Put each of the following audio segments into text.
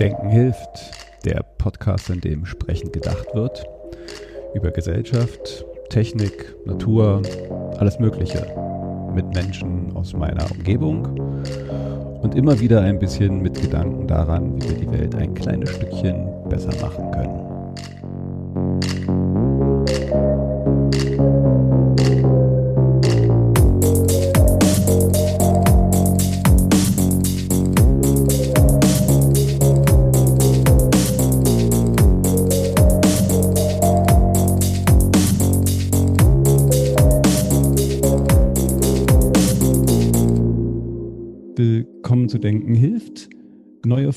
Denken hilft, der Podcast, in dem sprechend gedacht wird. Über Gesellschaft, Technik, Natur, alles Mögliche. Mit Menschen aus meiner Umgebung und immer wieder ein bisschen mit Gedanken daran, wie wir die Welt ein kleines Stückchen besser machen können.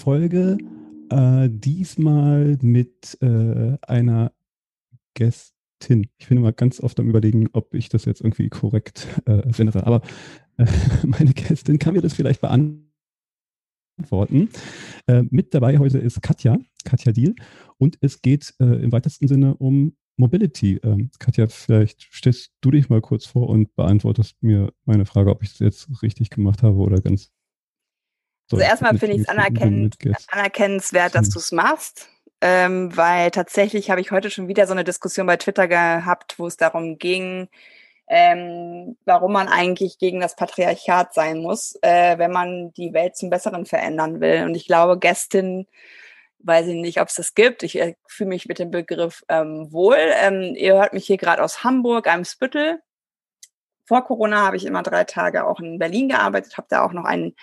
Folge. Äh, diesmal mit äh, einer Gästin. Ich bin immer ganz oft am Überlegen, ob ich das jetzt irgendwie korrekt äh, finde. Aber äh, meine Gästin kann mir das vielleicht beantworten. Äh, mit dabei heute ist Katja, Katja Diel. Und es geht äh, im weitesten Sinne um Mobility. Ähm, Katja, vielleicht stellst du dich mal kurz vor und beantwortest mir meine Frage, ob ich es jetzt richtig gemacht habe oder ganz. So, also erstmal finde ich es anerkennenswert, dass du es machst, ähm, weil tatsächlich habe ich heute schon wieder so eine Diskussion bei Twitter gehabt, wo es darum ging, ähm, warum man eigentlich gegen das Patriarchat sein muss, äh, wenn man die Welt zum Besseren verändern will. Und ich glaube, Gästin weiß ich nicht, ob es das gibt. Ich äh, fühle mich mit dem Begriff ähm, wohl. Ähm, ihr hört mich hier gerade aus Hamburg, einem Spüttel. Vor Corona habe ich immer drei Tage auch in Berlin gearbeitet, habe da auch noch ein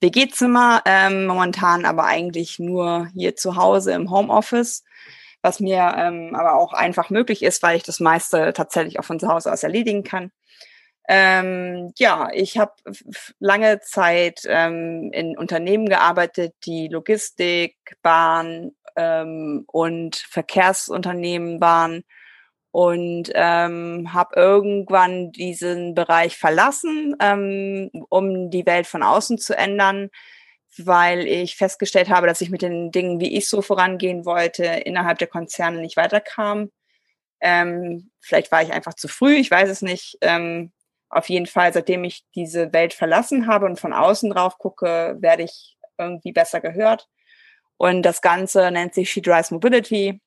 WG-Zimmer, ähm, momentan aber eigentlich nur hier zu Hause im Homeoffice, was mir ähm, aber auch einfach möglich ist, weil ich das meiste tatsächlich auch von zu Hause aus erledigen kann. Ähm, ja, ich habe lange Zeit ähm, in Unternehmen gearbeitet, die Logistik, Bahn ähm, und Verkehrsunternehmen waren und ähm, habe irgendwann diesen Bereich verlassen, ähm, um die Welt von außen zu ändern, weil ich festgestellt habe, dass ich mit den Dingen, wie ich so vorangehen wollte, innerhalb der Konzerne nicht weiterkam. Ähm, vielleicht war ich einfach zu früh, ich weiß es nicht. Ähm, auf jeden Fall, seitdem ich diese Welt verlassen habe und von außen drauf gucke, werde ich irgendwie besser gehört. Und das Ganze nennt sich She Drives Mobility.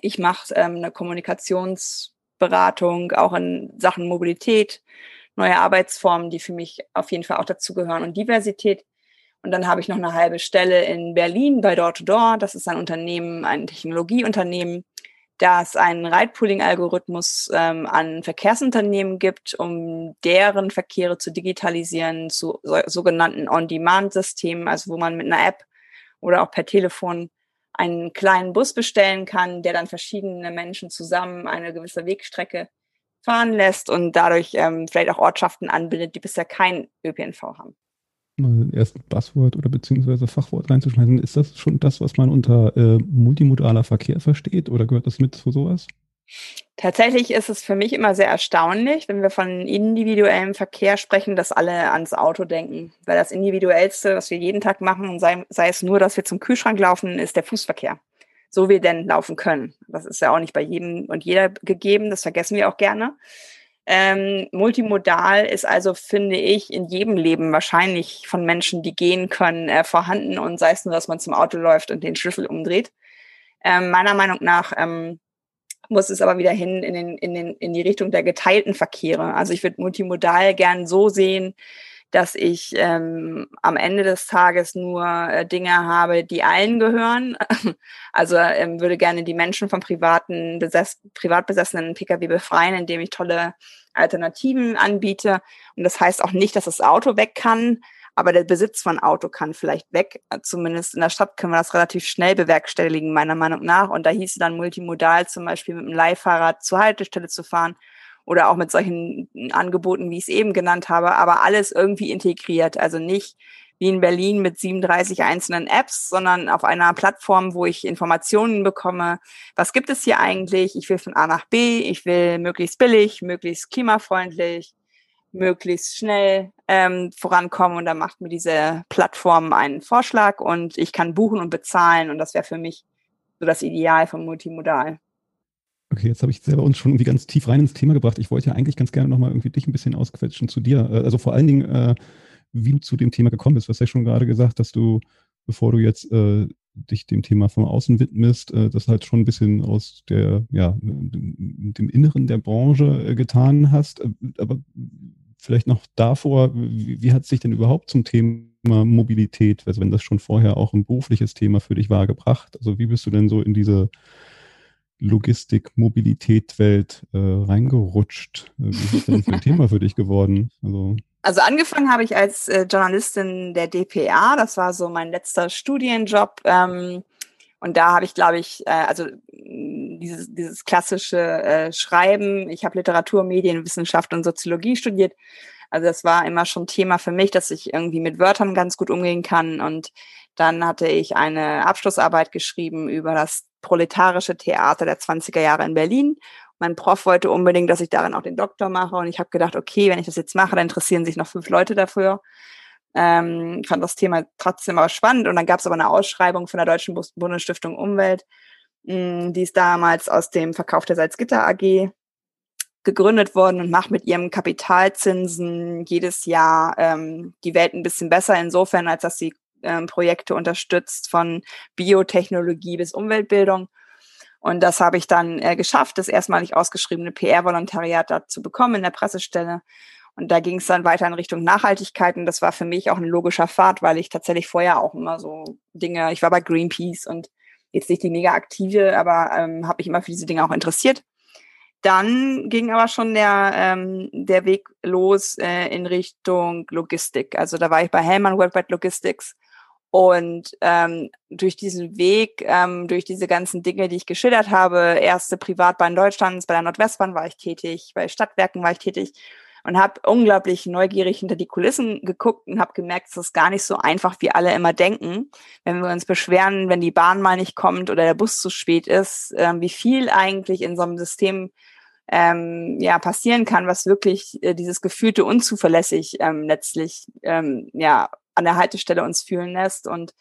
Ich mache ähm, eine Kommunikationsberatung, auch in Sachen Mobilität, neue Arbeitsformen, die für mich auf jeden Fall auch dazugehören und Diversität. Und dann habe ich noch eine halbe Stelle in Berlin bei Door to Door. Das ist ein Unternehmen, ein Technologieunternehmen, dass einen Ride-Pooling-Algorithmus ähm, an Verkehrsunternehmen gibt, um deren Verkehre zu digitalisieren zu so, sogenannten On-Demand-Systemen, also wo man mit einer App oder auch per Telefon einen kleinen Bus bestellen kann, der dann verschiedene Menschen zusammen eine gewisse Wegstrecke fahren lässt und dadurch ähm, vielleicht auch Ortschaften anbindet, die bisher kein ÖPNV haben mal erst ein Buzzword oder beziehungsweise Fachwort reinzuschneiden. Ist das schon das, was man unter äh, multimodaler Verkehr versteht oder gehört das mit zu sowas? Tatsächlich ist es für mich immer sehr erstaunlich, wenn wir von individuellem Verkehr sprechen, dass alle ans Auto denken. Weil das Individuellste, was wir jeden Tag machen, sei, sei es nur, dass wir zum Kühlschrank laufen, ist der Fußverkehr. So wir denn laufen können. Das ist ja auch nicht bei jedem und jeder gegeben, das vergessen wir auch gerne. Ähm, multimodal ist also, finde ich, in jedem Leben wahrscheinlich von Menschen, die gehen können, äh, vorhanden und sei es nur, dass man zum Auto läuft und den Schlüssel umdreht. Ähm, meiner Meinung nach ähm, muss es aber wieder hin in, den, in, den, in die Richtung der geteilten Verkehre. Also ich würde multimodal gern so sehen, dass ich ähm, am Ende des Tages nur äh, Dinge habe, die allen gehören. Also ähm, würde gerne die Menschen vom privaten, besess privat besessenen Pkw befreien, indem ich tolle Alternativen anbiete. Und das heißt auch nicht, dass das Auto weg kann, aber der Besitz von Auto kann vielleicht weg. Zumindest in der Stadt können wir das relativ schnell bewerkstelligen, meiner Meinung nach. Und da hieße dann multimodal zum Beispiel mit einem Leihfahrrad zur Haltestelle zu fahren oder auch mit solchen Angeboten, wie ich es eben genannt habe, aber alles irgendwie integriert. Also nicht wie in Berlin mit 37 einzelnen Apps, sondern auf einer Plattform, wo ich Informationen bekomme. Was gibt es hier eigentlich? Ich will von A nach B, ich will möglichst billig, möglichst klimafreundlich, möglichst schnell ähm, vorankommen und dann macht mir diese Plattform einen Vorschlag und ich kann buchen und bezahlen und das wäre für mich so das Ideal von Multimodal. Okay, jetzt habe ich selber uns schon irgendwie ganz tief rein ins Thema gebracht. Ich wollte ja eigentlich ganz gerne nochmal irgendwie dich ein bisschen ausquetschen zu dir. Äh, also vor allen Dingen, äh, wie du zu dem Thema gekommen bist. Du hast ja schon gerade gesagt, dass du, bevor du jetzt äh, dich dem Thema von außen widmest, äh, das halt schon ein bisschen aus der, ja, dem Inneren der Branche äh, getan hast. Äh, aber vielleicht noch davor, wie, wie hat sich denn überhaupt zum Thema Mobilität, also wenn das schon vorher auch ein berufliches Thema für dich war, gebracht? Also wie bist du denn so in diese Logistik, Mobilität, Welt äh, reingerutscht? Wie ist das denn für ein Thema für dich geworden? Also also angefangen habe ich als äh, Journalistin der DPA. Das war so mein letzter Studienjob. Ähm, und da habe ich, glaube ich, äh, also dieses, dieses klassische äh, Schreiben. Ich habe Literatur, Medienwissenschaft und Soziologie studiert. Also das war immer schon Thema für mich, dass ich irgendwie mit Wörtern ganz gut umgehen kann. Und dann hatte ich eine Abschlussarbeit geschrieben über das proletarische Theater der 20er Jahre in Berlin mein Prof wollte unbedingt, dass ich darin auch den Doktor mache. Und ich habe gedacht, okay, wenn ich das jetzt mache, dann interessieren sich noch fünf Leute dafür. Ähm, fand das Thema trotzdem aber spannend. Und dann gab es aber eine Ausschreibung von der Deutschen Bundesstiftung Umwelt, die ist damals aus dem Verkauf der Salzgitter AG gegründet worden und macht mit ihrem Kapitalzinsen jedes Jahr ähm, die Welt ein bisschen besser, insofern, als dass sie ähm, Projekte unterstützt von Biotechnologie bis Umweltbildung. Und das habe ich dann äh, geschafft, das erstmalig ausgeschriebene PR-Volontariat da zu bekommen in der Pressestelle. Und da ging es dann weiter in Richtung Nachhaltigkeit. Und das war für mich auch ein logischer Pfad, weil ich tatsächlich vorher auch immer so Dinge, ich war bei Greenpeace und jetzt nicht die mega aktive, aber ähm, habe mich immer für diese Dinge auch interessiert. Dann ging aber schon der, ähm, der Weg los äh, in Richtung Logistik. Also da war ich bei Hellman Worldwide Logistics und ähm, durch diesen Weg, ähm, durch diese ganzen Dinge, die ich geschildert habe, erste Privatbahn Deutschlands, bei der Nordwestbahn war ich tätig, bei Stadtwerken war ich tätig und habe unglaublich neugierig hinter die Kulissen geguckt und habe gemerkt, es ist gar nicht so einfach, wie alle immer denken. Wenn wir uns beschweren, wenn die Bahn mal nicht kommt oder der Bus zu spät ist, ähm, wie viel eigentlich in so einem System ähm, ja passieren kann, was wirklich äh, dieses gefühlte unzuverlässig ähm, letztlich ähm, ja an der Haltestelle uns fühlen lässt. Und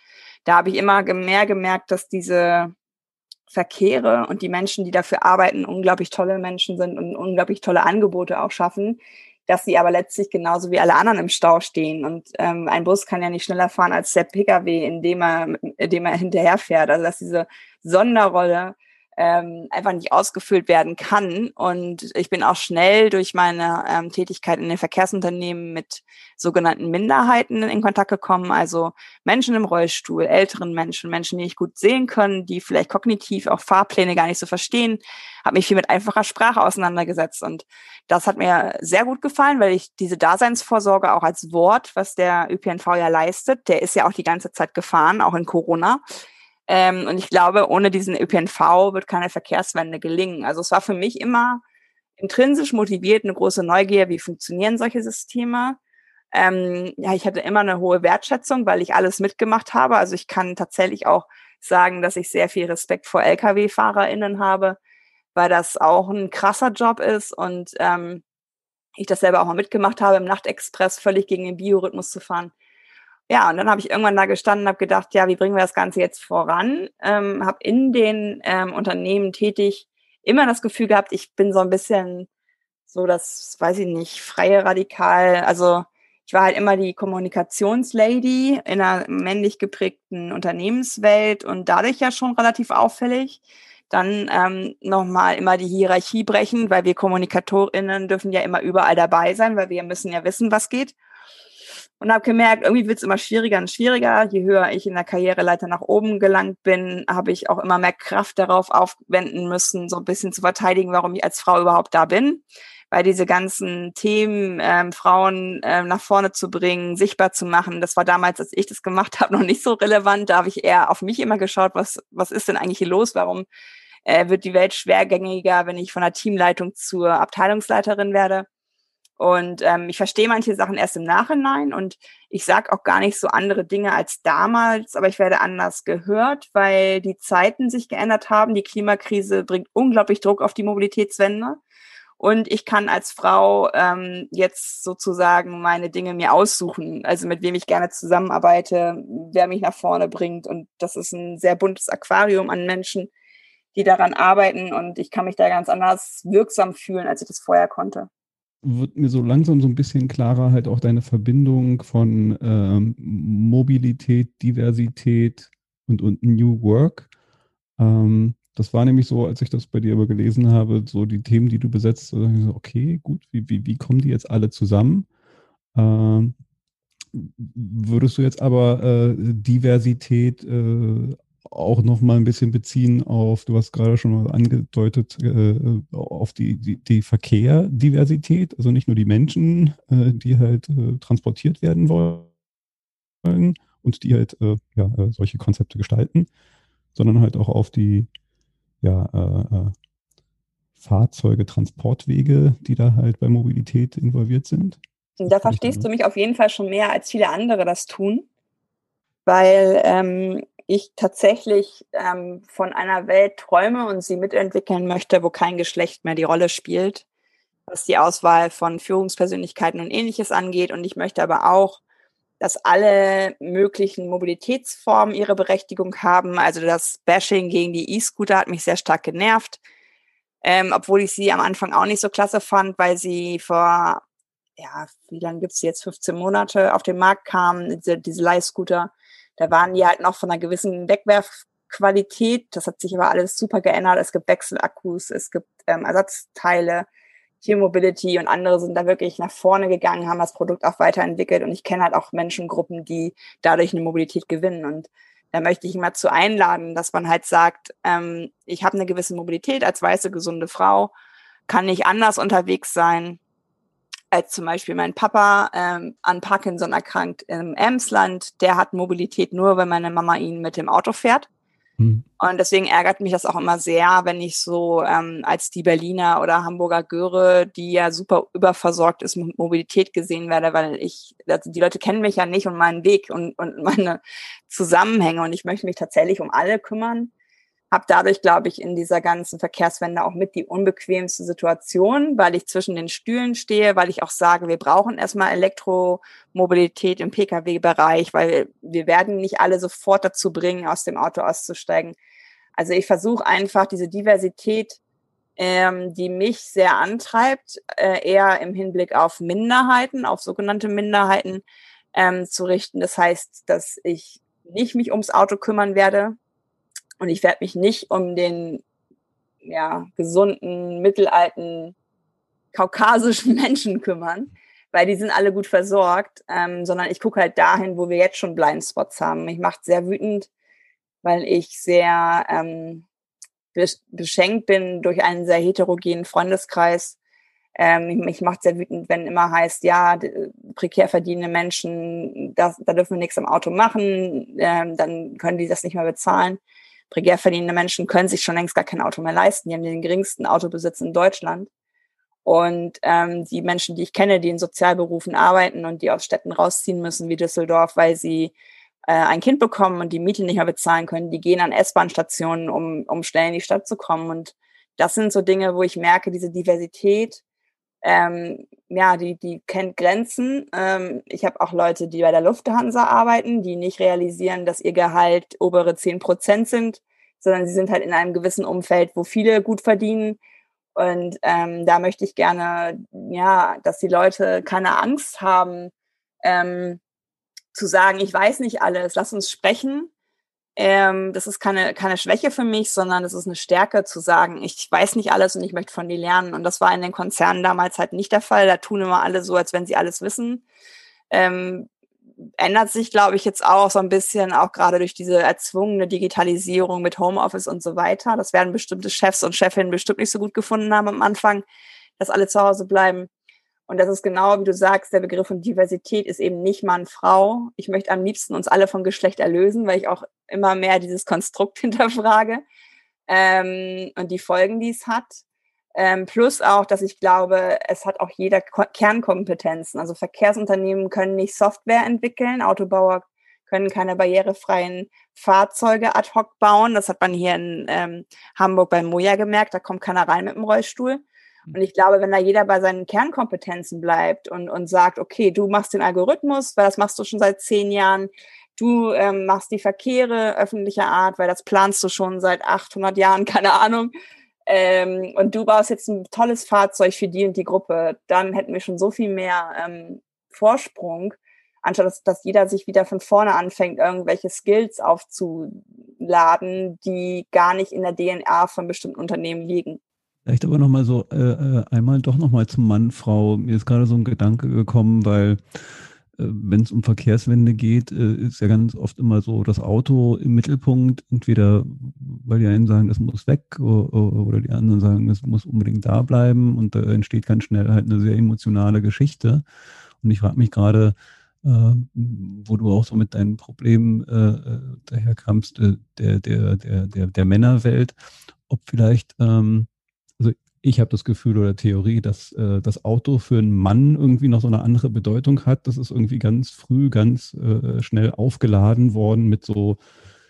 da habe ich immer mehr gemerkt, dass diese Verkehre und die Menschen, die dafür arbeiten, unglaublich tolle Menschen sind und unglaublich tolle Angebote auch schaffen, dass sie aber letztlich genauso wie alle anderen im Stau stehen. Und ähm, ein Bus kann ja nicht schneller fahren als der Pkw, indem er, indem er hinterherfährt. Also dass diese Sonderrolle ähm, einfach nicht ausgefüllt werden kann. Und ich bin auch schnell durch meine ähm, Tätigkeit in den Verkehrsunternehmen mit sogenannten Minderheiten in Kontakt gekommen, also Menschen im Rollstuhl, älteren Menschen, Menschen, die nicht gut sehen können, die vielleicht kognitiv auch Fahrpläne gar nicht so verstehen, habe mich viel mit einfacher Sprache auseinandergesetzt. Und das hat mir sehr gut gefallen, weil ich diese Daseinsvorsorge auch als Wort, was der ÖPNV ja leistet, der ist ja auch die ganze Zeit gefahren, auch in Corona, ähm, und ich glaube, ohne diesen ÖPNV wird keine Verkehrswende gelingen. Also es war für mich immer intrinsisch motiviert, eine große Neugier, wie funktionieren solche Systeme. Ähm, ja, ich hatte immer eine hohe Wertschätzung, weil ich alles mitgemacht habe. Also ich kann tatsächlich auch sagen, dass ich sehr viel Respekt vor Lkw-FahrerInnen habe, weil das auch ein krasser Job ist und ähm, ich das selber auch mal mitgemacht habe, im Nachtexpress völlig gegen den Biorhythmus zu fahren. Ja, und dann habe ich irgendwann da gestanden und habe gedacht, ja, wie bringen wir das Ganze jetzt voran? Ähm, habe in den ähm, Unternehmen tätig immer das Gefühl gehabt, ich bin so ein bisschen so das, weiß ich nicht, freie Radikal. Also ich war halt immer die Kommunikationslady in einer männlich geprägten Unternehmenswelt und dadurch ja schon relativ auffällig. Dann ähm, nochmal immer die Hierarchie brechen, weil wir KommunikatorInnen dürfen ja immer überall dabei sein, weil wir müssen ja wissen, was geht und habe gemerkt, irgendwie wird es immer schwieriger und schwieriger. Je höher ich in der Karriereleiter nach oben gelangt bin, habe ich auch immer mehr Kraft darauf aufwenden müssen, so ein bisschen zu verteidigen, warum ich als Frau überhaupt da bin. Weil diese ganzen Themen, ähm, Frauen ähm, nach vorne zu bringen, sichtbar zu machen, das war damals, als ich das gemacht habe, noch nicht so relevant. Da habe ich eher auf mich immer geschaut, was, was ist denn eigentlich hier los? Warum äh, wird die Welt schwergängiger, wenn ich von der Teamleitung zur Abteilungsleiterin werde? Und ähm, ich verstehe manche Sachen erst im Nachhinein und ich sage auch gar nicht so andere Dinge als damals, aber ich werde anders gehört, weil die Zeiten sich geändert haben. Die Klimakrise bringt unglaublich Druck auf die Mobilitätswende. Und ich kann als Frau ähm, jetzt sozusagen meine Dinge mir aussuchen, also mit wem ich gerne zusammenarbeite, wer mich nach vorne bringt. Und das ist ein sehr buntes Aquarium an Menschen, die daran arbeiten. Und ich kann mich da ganz anders wirksam fühlen, als ich das vorher konnte wird mir so langsam so ein bisschen klarer halt auch deine Verbindung von ähm, Mobilität, Diversität und und, New Work. Ähm, das war nämlich so, als ich das bei dir aber gelesen habe, so die Themen, die du besetzt, so, okay, gut, wie, wie, wie kommen die jetzt alle zusammen? Ähm, würdest du jetzt aber äh, Diversität äh, auch noch mal ein bisschen beziehen auf, du hast gerade schon mal angedeutet, äh, auf die, die, die Verkehrdiversität, also nicht nur die Menschen, äh, die halt äh, transportiert werden wollen und die halt äh, ja, äh, solche Konzepte gestalten, sondern halt auch auf die ja, äh, Fahrzeuge, Transportwege, die da halt bei Mobilität involviert sind. Da verstehst du mich auf jeden Fall schon mehr, als viele andere das tun, weil ähm, ich tatsächlich ähm, von einer Welt träume und sie mitentwickeln möchte, wo kein Geschlecht mehr die Rolle spielt, was die Auswahl von Führungspersönlichkeiten und ähnliches angeht. Und ich möchte aber auch, dass alle möglichen Mobilitätsformen ihre Berechtigung haben. Also das Bashing gegen die E-Scooter hat mich sehr stark genervt, ähm, obwohl ich sie am Anfang auch nicht so klasse fand, weil sie vor, ja, wie lange gibt es jetzt, 15 Monate auf den Markt kamen, diese, diese Leihscooter. Da waren die halt noch von einer gewissen Wegwerfqualität. Das hat sich aber alles super geändert. Es gibt Wechselakkus, es gibt ähm, Ersatzteile, hier Mobility und andere sind da wirklich nach vorne gegangen, haben das Produkt auch weiterentwickelt. Und ich kenne halt auch Menschengruppen, die dadurch eine Mobilität gewinnen. Und da möchte ich immer zu einladen, dass man halt sagt, ähm, ich habe eine gewisse Mobilität als weiße, gesunde Frau, kann nicht anders unterwegs sein als zum Beispiel mein Papa ähm, an Parkinson erkrankt im Emsland, der hat Mobilität nur, wenn meine Mama ihn mit dem Auto fährt. Hm. Und deswegen ärgert mich das auch immer sehr, wenn ich so ähm, als die Berliner oder Hamburger Göre, die ja super überversorgt ist, mit Mobilität gesehen werde, weil ich, also die Leute kennen mich ja nicht und meinen Weg und, und meine Zusammenhänge und ich möchte mich tatsächlich um alle kümmern habe dadurch, glaube ich, in dieser ganzen Verkehrswende auch mit die unbequemste Situation, weil ich zwischen den Stühlen stehe, weil ich auch sage, wir brauchen erstmal Elektromobilität im Pkw-Bereich, weil wir werden nicht alle sofort dazu bringen, aus dem Auto auszusteigen. Also ich versuche einfach diese Diversität, ähm, die mich sehr antreibt, äh, eher im Hinblick auf Minderheiten, auf sogenannte Minderheiten ähm, zu richten. Das heißt, dass ich nicht mich ums Auto kümmern werde, und ich werde mich nicht um den ja, gesunden, mittelalten, kaukasischen Menschen kümmern, weil die sind alle gut versorgt, ähm, sondern ich gucke halt dahin, wo wir jetzt schon Blindspots haben. Mich macht sehr wütend, weil ich sehr ähm, beschenkt bin durch einen sehr heterogenen Freundeskreis. Ähm, mich macht sehr wütend, wenn immer heißt, ja, prekär verdienende Menschen, das, da dürfen wir nichts am Auto machen, ähm, dann können die das nicht mehr bezahlen prekär verdienende Menschen können sich schon längst gar kein Auto mehr leisten. Die haben den geringsten Autobesitz in Deutschland. Und ähm, die Menschen, die ich kenne, die in Sozialberufen arbeiten und die aus Städten rausziehen müssen wie Düsseldorf, weil sie äh, ein Kind bekommen und die Miete nicht mehr bezahlen können, die gehen an S-Bahn-Stationen, um, um schnell in die Stadt zu kommen. Und das sind so Dinge, wo ich merke, diese Diversität ähm, ja, die, die kennt Grenzen. Ähm, ich habe auch Leute, die bei der Lufthansa arbeiten, die nicht realisieren, dass ihr Gehalt obere zehn Prozent sind, sondern sie sind halt in einem gewissen Umfeld, wo viele gut verdienen. Und ähm, da möchte ich gerne, ja, dass die Leute keine Angst haben, ähm, zu sagen, ich weiß nicht alles, lass uns sprechen, ähm, das ist keine, keine Schwäche für mich, sondern das ist eine Stärke zu sagen, ich weiß nicht alles und ich möchte von dir lernen. Und das war in den Konzernen damals halt nicht der Fall. Da tun immer alle so, als wenn sie alles wissen. Ähm, ändert sich, glaube ich, jetzt auch so ein bisschen, auch gerade durch diese erzwungene Digitalisierung mit Homeoffice und so weiter. Das werden bestimmte Chefs und Chefinnen bestimmt nicht so gut gefunden haben am Anfang, dass alle zu Hause bleiben. Und das ist genau, wie du sagst, der Begriff von Diversität ist eben nicht Mann, Frau. Ich möchte am liebsten uns alle vom Geschlecht erlösen, weil ich auch immer mehr dieses Konstrukt hinterfrage ähm, und die Folgen, die es hat. Ähm, plus auch, dass ich glaube, es hat auch jeder Ko Kernkompetenzen. Also Verkehrsunternehmen können nicht Software entwickeln, Autobauer können keine barrierefreien Fahrzeuge ad hoc bauen. Das hat man hier in ähm, Hamburg bei Moja gemerkt. Da kommt keiner rein mit dem Rollstuhl. Und ich glaube, wenn da jeder bei seinen Kernkompetenzen bleibt und, und sagt, okay, du machst den Algorithmus, weil das machst du schon seit zehn Jahren, du ähm, machst die Verkehre öffentlicher Art, weil das planst du schon seit 800 Jahren, keine Ahnung, ähm, und du baust jetzt ein tolles Fahrzeug für die und die Gruppe, dann hätten wir schon so viel mehr ähm, Vorsprung anstatt dass, dass jeder sich wieder von vorne anfängt, irgendwelche Skills aufzuladen, die gar nicht in der DNA von bestimmten Unternehmen liegen. Vielleicht aber nochmal so, äh, äh, einmal doch nochmal zum Mann, Frau. Mir ist gerade so ein Gedanke gekommen, weil äh, wenn es um Verkehrswende geht, äh, ist ja ganz oft immer so das Auto im Mittelpunkt. Entweder, weil die einen sagen, das muss weg, oder die anderen sagen, das muss unbedingt da bleiben. Und da entsteht ganz schnell halt eine sehr emotionale Geschichte. Und ich frage mich gerade, äh, wo du auch so mit deinen Problemen äh, daherkamst, äh, der, der, der, der, der Männerwelt, ob vielleicht ähm, ich habe das Gefühl oder Theorie, dass äh, das Auto für einen Mann irgendwie noch so eine andere Bedeutung hat. Das ist irgendwie ganz früh, ganz äh, schnell aufgeladen worden mit so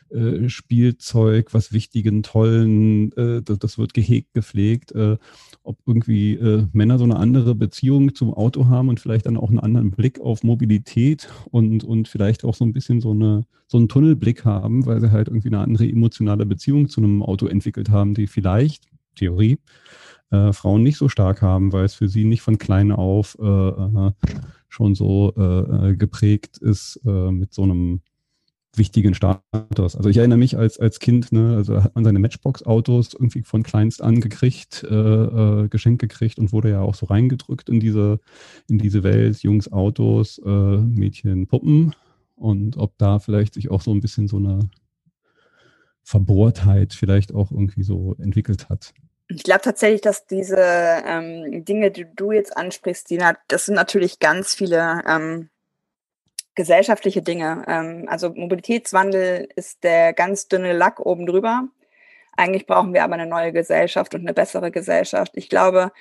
äh, Spielzeug, was wichtigen, tollen, äh, das, das, wird gehegt, gepflegt. Äh, ob irgendwie äh, Männer so eine andere Beziehung zum Auto haben und vielleicht dann auch einen anderen Blick auf Mobilität und, und vielleicht auch so ein bisschen so, eine, so einen Tunnelblick haben, weil sie halt irgendwie eine andere emotionale Beziehung zu einem Auto entwickelt haben, die vielleicht, Theorie, äh, Frauen nicht so stark haben, weil es für sie nicht von klein auf äh, äh schon so äh, äh, geprägt ist äh, mit so einem wichtigen Status. Also ich erinnere mich als, als Kind, ne, also hat man seine Matchbox-Autos irgendwie von kleinst an gekriegt, geschenkt gekriegt und wurde ja auch so reingedrückt in diese, in diese Welt, Jungs Autos, Mädchen Puppen und ob da vielleicht sich auch so ein bisschen so eine Verbohrtheit vielleicht auch irgendwie so entwickelt hat. Ich glaube tatsächlich, dass diese ähm, Dinge, die du jetzt ansprichst, Dina, das sind natürlich ganz viele ähm, gesellschaftliche Dinge. Ähm, also Mobilitätswandel ist der ganz dünne Lack oben drüber. Eigentlich brauchen wir aber eine neue Gesellschaft und eine bessere Gesellschaft. Ich glaube,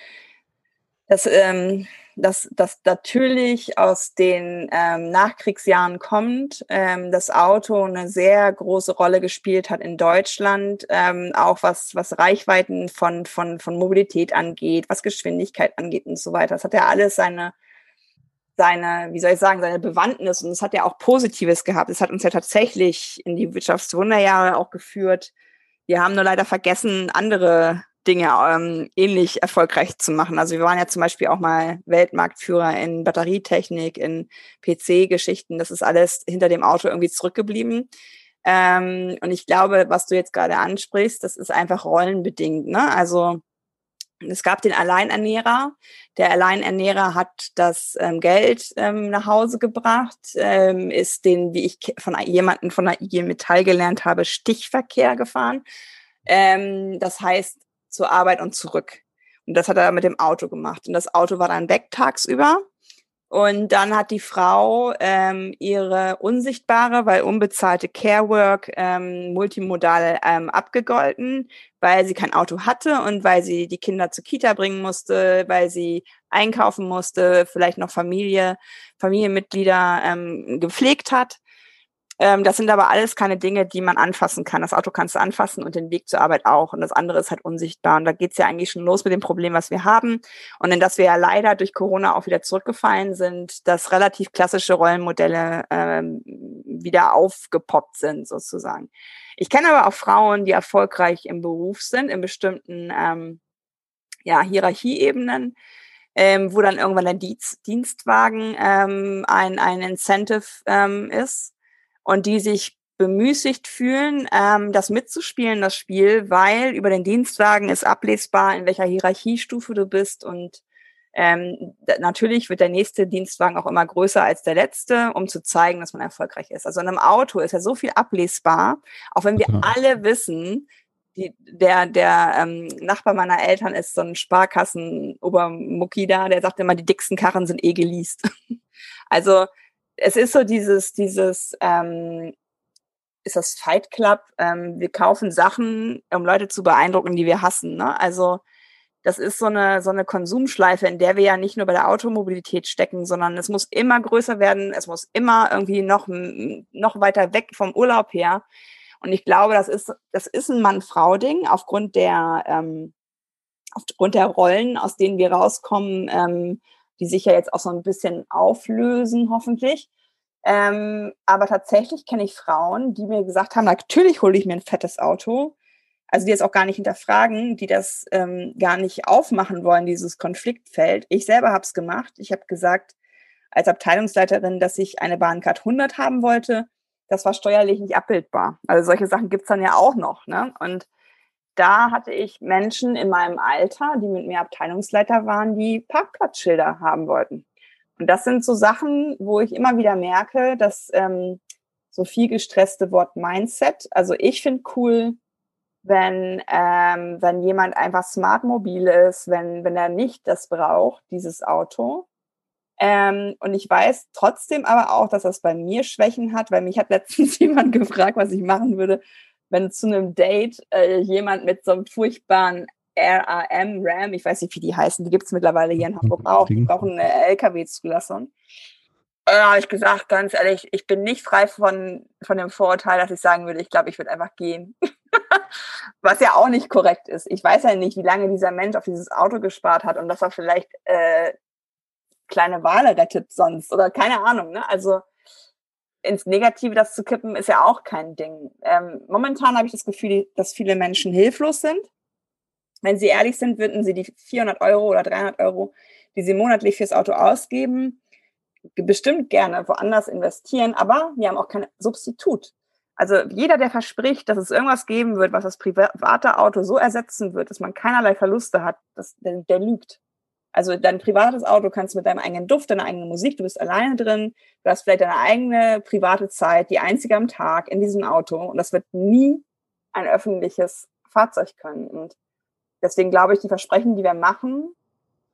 dass ähm, dass das natürlich aus den ähm, Nachkriegsjahren kommt, ähm, das Auto eine sehr große Rolle gespielt hat in Deutschland, ähm, auch was, was Reichweiten von, von, von Mobilität angeht, was Geschwindigkeit angeht und so weiter. Das hat ja alles seine, seine, wie soll ich sagen, seine Bewandtnis und es hat ja auch Positives gehabt. Es hat uns ja tatsächlich in die Wirtschaftswunderjahre auch geführt. Wir haben nur leider vergessen, andere Dinge ähm, ähnlich erfolgreich zu machen. Also wir waren ja zum Beispiel auch mal Weltmarktführer in Batterietechnik, in PC-Geschichten. Das ist alles hinter dem Auto irgendwie zurückgeblieben. Ähm, und ich glaube, was du jetzt gerade ansprichst, das ist einfach rollenbedingt. Ne? Also es gab den Alleinernährer. Der Alleinernährer hat das ähm, Geld ähm, nach Hause gebracht, ähm, ist den, wie ich von jemandem von der IG Metall gelernt habe, Stichverkehr gefahren. Ähm, das heißt, zur Arbeit und zurück. Und das hat er mit dem Auto gemacht. Und das Auto war dann weg tagsüber. Und dann hat die Frau ähm, ihre unsichtbare, weil unbezahlte Carework ähm, multimodal ähm, abgegolten, weil sie kein Auto hatte und weil sie die Kinder zur Kita bringen musste, weil sie einkaufen musste, vielleicht noch Familie, Familienmitglieder ähm, gepflegt hat. Ähm, das sind aber alles keine Dinge, die man anfassen kann. Das Auto kannst du anfassen und den Weg zur Arbeit auch. Und das andere ist halt unsichtbar. Und da geht's ja eigentlich schon los mit dem Problem, was wir haben. Und in das wir ja leider durch Corona auch wieder zurückgefallen sind, dass relativ klassische Rollenmodelle ähm, wieder aufgepoppt sind, sozusagen. Ich kenne aber auch Frauen, die erfolgreich im Beruf sind, in bestimmten ähm, ja, Hierarchieebenen. Ähm, wo dann irgendwann der Dienst, Dienstwagen ähm, ein, ein Incentive ähm, ist und die sich bemüßigt fühlen, ähm, das mitzuspielen, das Spiel, weil über den Dienstwagen ist ablesbar, in welcher Hierarchiestufe du bist und ähm, natürlich wird der nächste Dienstwagen auch immer größer als der letzte, um zu zeigen, dass man erfolgreich ist. Also in einem Auto ist ja so viel ablesbar, auch wenn wir ja. alle wissen, die, der, der ähm, Nachbar meiner Eltern ist so ein Sparkassen-Obermucki da, der sagt immer, die dicksten Karren sind eh geleast. also es ist so dieses, dieses, ähm, ist das Fight Club, ähm, wir kaufen Sachen, um Leute zu beeindrucken, die wir hassen. Ne? Also das ist so eine, so eine Konsumschleife, in der wir ja nicht nur bei der Automobilität stecken, sondern es muss immer größer werden, es muss immer irgendwie noch, noch weiter weg vom Urlaub her. Und ich glaube, das ist, das ist ein Mann-Frau-Ding aufgrund der, ähm, aufgrund der Rollen, aus denen wir rauskommen, ähm, die sich ja jetzt auch so ein bisschen auflösen, hoffentlich. Ähm, aber tatsächlich kenne ich Frauen, die mir gesagt haben, natürlich hole ich mir ein fettes Auto. Also die es auch gar nicht hinterfragen, die das ähm, gar nicht aufmachen wollen, dieses Konfliktfeld. Ich selber habe es gemacht. Ich habe gesagt, als Abteilungsleiterin, dass ich eine Bahncard 100 haben wollte. Das war steuerlich nicht abbildbar. Also solche Sachen gibt's dann ja auch noch. Ne? Und da hatte ich Menschen in meinem Alter, die mit mir Abteilungsleiter waren, die Parkplatzschilder haben wollten. Und das sind so Sachen, wo ich immer wieder merke, dass ähm, so viel gestresste Wort Mindset, also ich finde cool, wenn, ähm, wenn jemand einfach smart mobil ist, wenn, wenn er nicht das braucht, dieses Auto. Ähm, und ich weiß trotzdem aber auch, dass das bei mir Schwächen hat, weil mich hat letztens jemand gefragt, was ich machen würde, wenn zu einem Date äh, jemand mit so einem furchtbaren RAM, RAM, ich weiß nicht, wie die heißen, die gibt es mittlerweile hier in Hamburg auch, die brauchen eine LKW-Zulassung. Da habe ich gesagt, ganz ehrlich, ich bin nicht frei von, von dem Vorurteil, dass ich sagen würde, ich glaube, ich würde einfach gehen. Was ja auch nicht korrekt ist. Ich weiß ja nicht, wie lange dieser Mensch auf dieses Auto gespart hat und dass er vielleicht äh, kleine Wale rettet sonst oder keine Ahnung. Ne? Also ins Negative das zu kippen, ist ja auch kein Ding. Ähm, momentan habe ich das Gefühl, dass viele Menschen hilflos sind. Wenn sie ehrlich sind, würden sie die 400 Euro oder 300 Euro, die sie monatlich fürs Auto ausgeben, bestimmt gerne woanders investieren, aber wir haben auch kein Substitut. Also jeder, der verspricht, dass es irgendwas geben wird, was das private Auto so ersetzen wird, dass man keinerlei Verluste hat, das, der, der lügt. Also dein privates Auto kannst du mit deinem eigenen Duft, deiner eigenen Musik, du bist alleine drin, du hast vielleicht deine eigene private Zeit, die einzige am Tag in diesem Auto. Und das wird nie ein öffentliches Fahrzeug können. Und deswegen glaube ich, die Versprechen, die wir machen,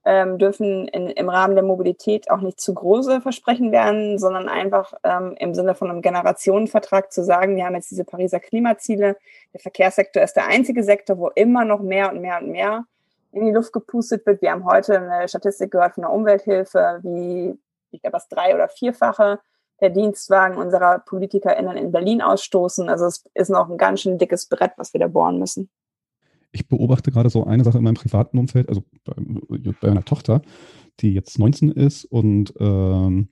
ähm, dürfen in, im Rahmen der Mobilität auch nicht zu große Versprechen werden, sondern einfach ähm, im Sinne von einem Generationenvertrag zu sagen, wir haben jetzt diese Pariser Klimaziele, der Verkehrssektor ist der einzige Sektor, wo immer noch mehr und mehr und mehr in die Luft gepustet wird. Wir haben heute eine Statistik gehört von der Umwelthilfe, wie ich glaube, das drei- oder vierfache der Dienstwagen unserer PolitikerInnen in Berlin ausstoßen. Also es ist noch ein ganz schön dickes Brett, was wir da bohren müssen ich beobachte gerade so eine Sache in meinem privaten Umfeld, also bei, bei meiner Tochter, die jetzt 19 ist und ähm,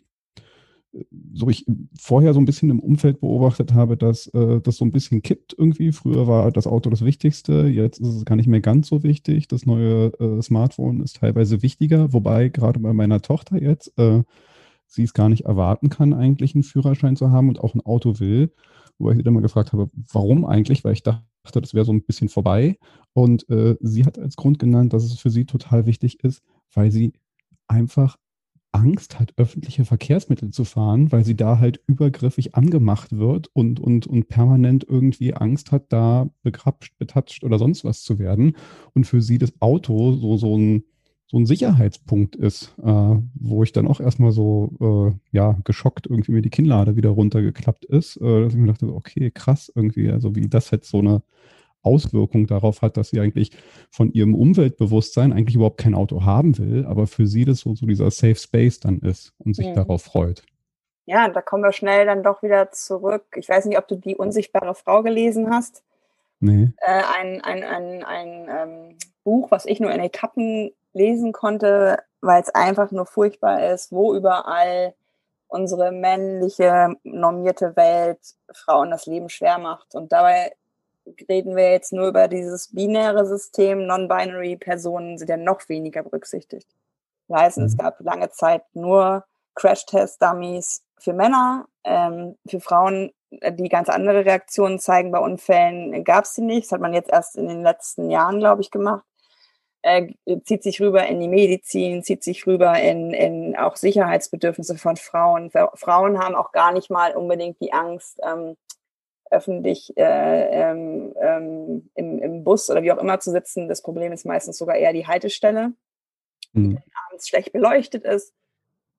so ich vorher so ein bisschen im Umfeld beobachtet habe, dass äh, das so ein bisschen kippt irgendwie. Früher war das Auto das Wichtigste, jetzt ist es gar nicht mehr ganz so wichtig. Das neue äh, Smartphone ist teilweise wichtiger, wobei gerade bei meiner Tochter jetzt äh, sie es gar nicht erwarten kann, eigentlich einen Führerschein zu haben und auch ein Auto will. Wobei ich sie dann mal gefragt habe, warum eigentlich, weil ich dachte, das wäre so ein bisschen vorbei. Und äh, sie hat als Grund genannt, dass es für sie total wichtig ist, weil sie einfach Angst hat, öffentliche Verkehrsmittel zu fahren, weil sie da halt übergriffig angemacht wird und, und, und permanent irgendwie Angst hat, da begrapscht, betatscht oder sonst was zu werden. Und für sie das Auto so, so ein, so ein Sicherheitspunkt ist, äh, wo ich dann auch erstmal so, äh, ja, geschockt irgendwie mir die Kinnlade wieder runtergeklappt ist, äh, dass ich mir dachte, okay, krass irgendwie, also wie das jetzt so eine Auswirkung darauf hat, dass sie eigentlich von ihrem Umweltbewusstsein eigentlich überhaupt kein Auto haben will, aber für sie das so, so dieser Safe Space dann ist und sich mhm. darauf freut. Ja, da kommen wir schnell dann doch wieder zurück. Ich weiß nicht, ob du die unsichtbare Frau gelesen hast. Nee. Äh, ein ein, ein, ein ähm, Buch, was ich nur in Etappen lesen konnte, weil es einfach nur furchtbar ist, wo überall unsere männliche, normierte Welt Frauen das Leben schwer macht. Und dabei reden wir jetzt nur über dieses binäre System, non-binary Personen sind ja noch weniger berücksichtigt. Das heißt, es mhm. gab lange Zeit nur Crash-Test-Dummies für Männer, ähm, für Frauen, äh, die ganz andere Reaktionen zeigen bei Unfällen, gab es die nicht. Das hat man jetzt erst in den letzten Jahren, glaube ich, gemacht. Äh, zieht sich rüber in die Medizin, zieht sich rüber in, in auch Sicherheitsbedürfnisse von Frauen. Frauen haben auch gar nicht mal unbedingt die Angst, ähm, öffentlich äh, ähm, ähm, im, im Bus oder wie auch immer zu sitzen. Das Problem ist meistens sogar eher die Haltestelle, mhm. die abends schlecht beleuchtet ist.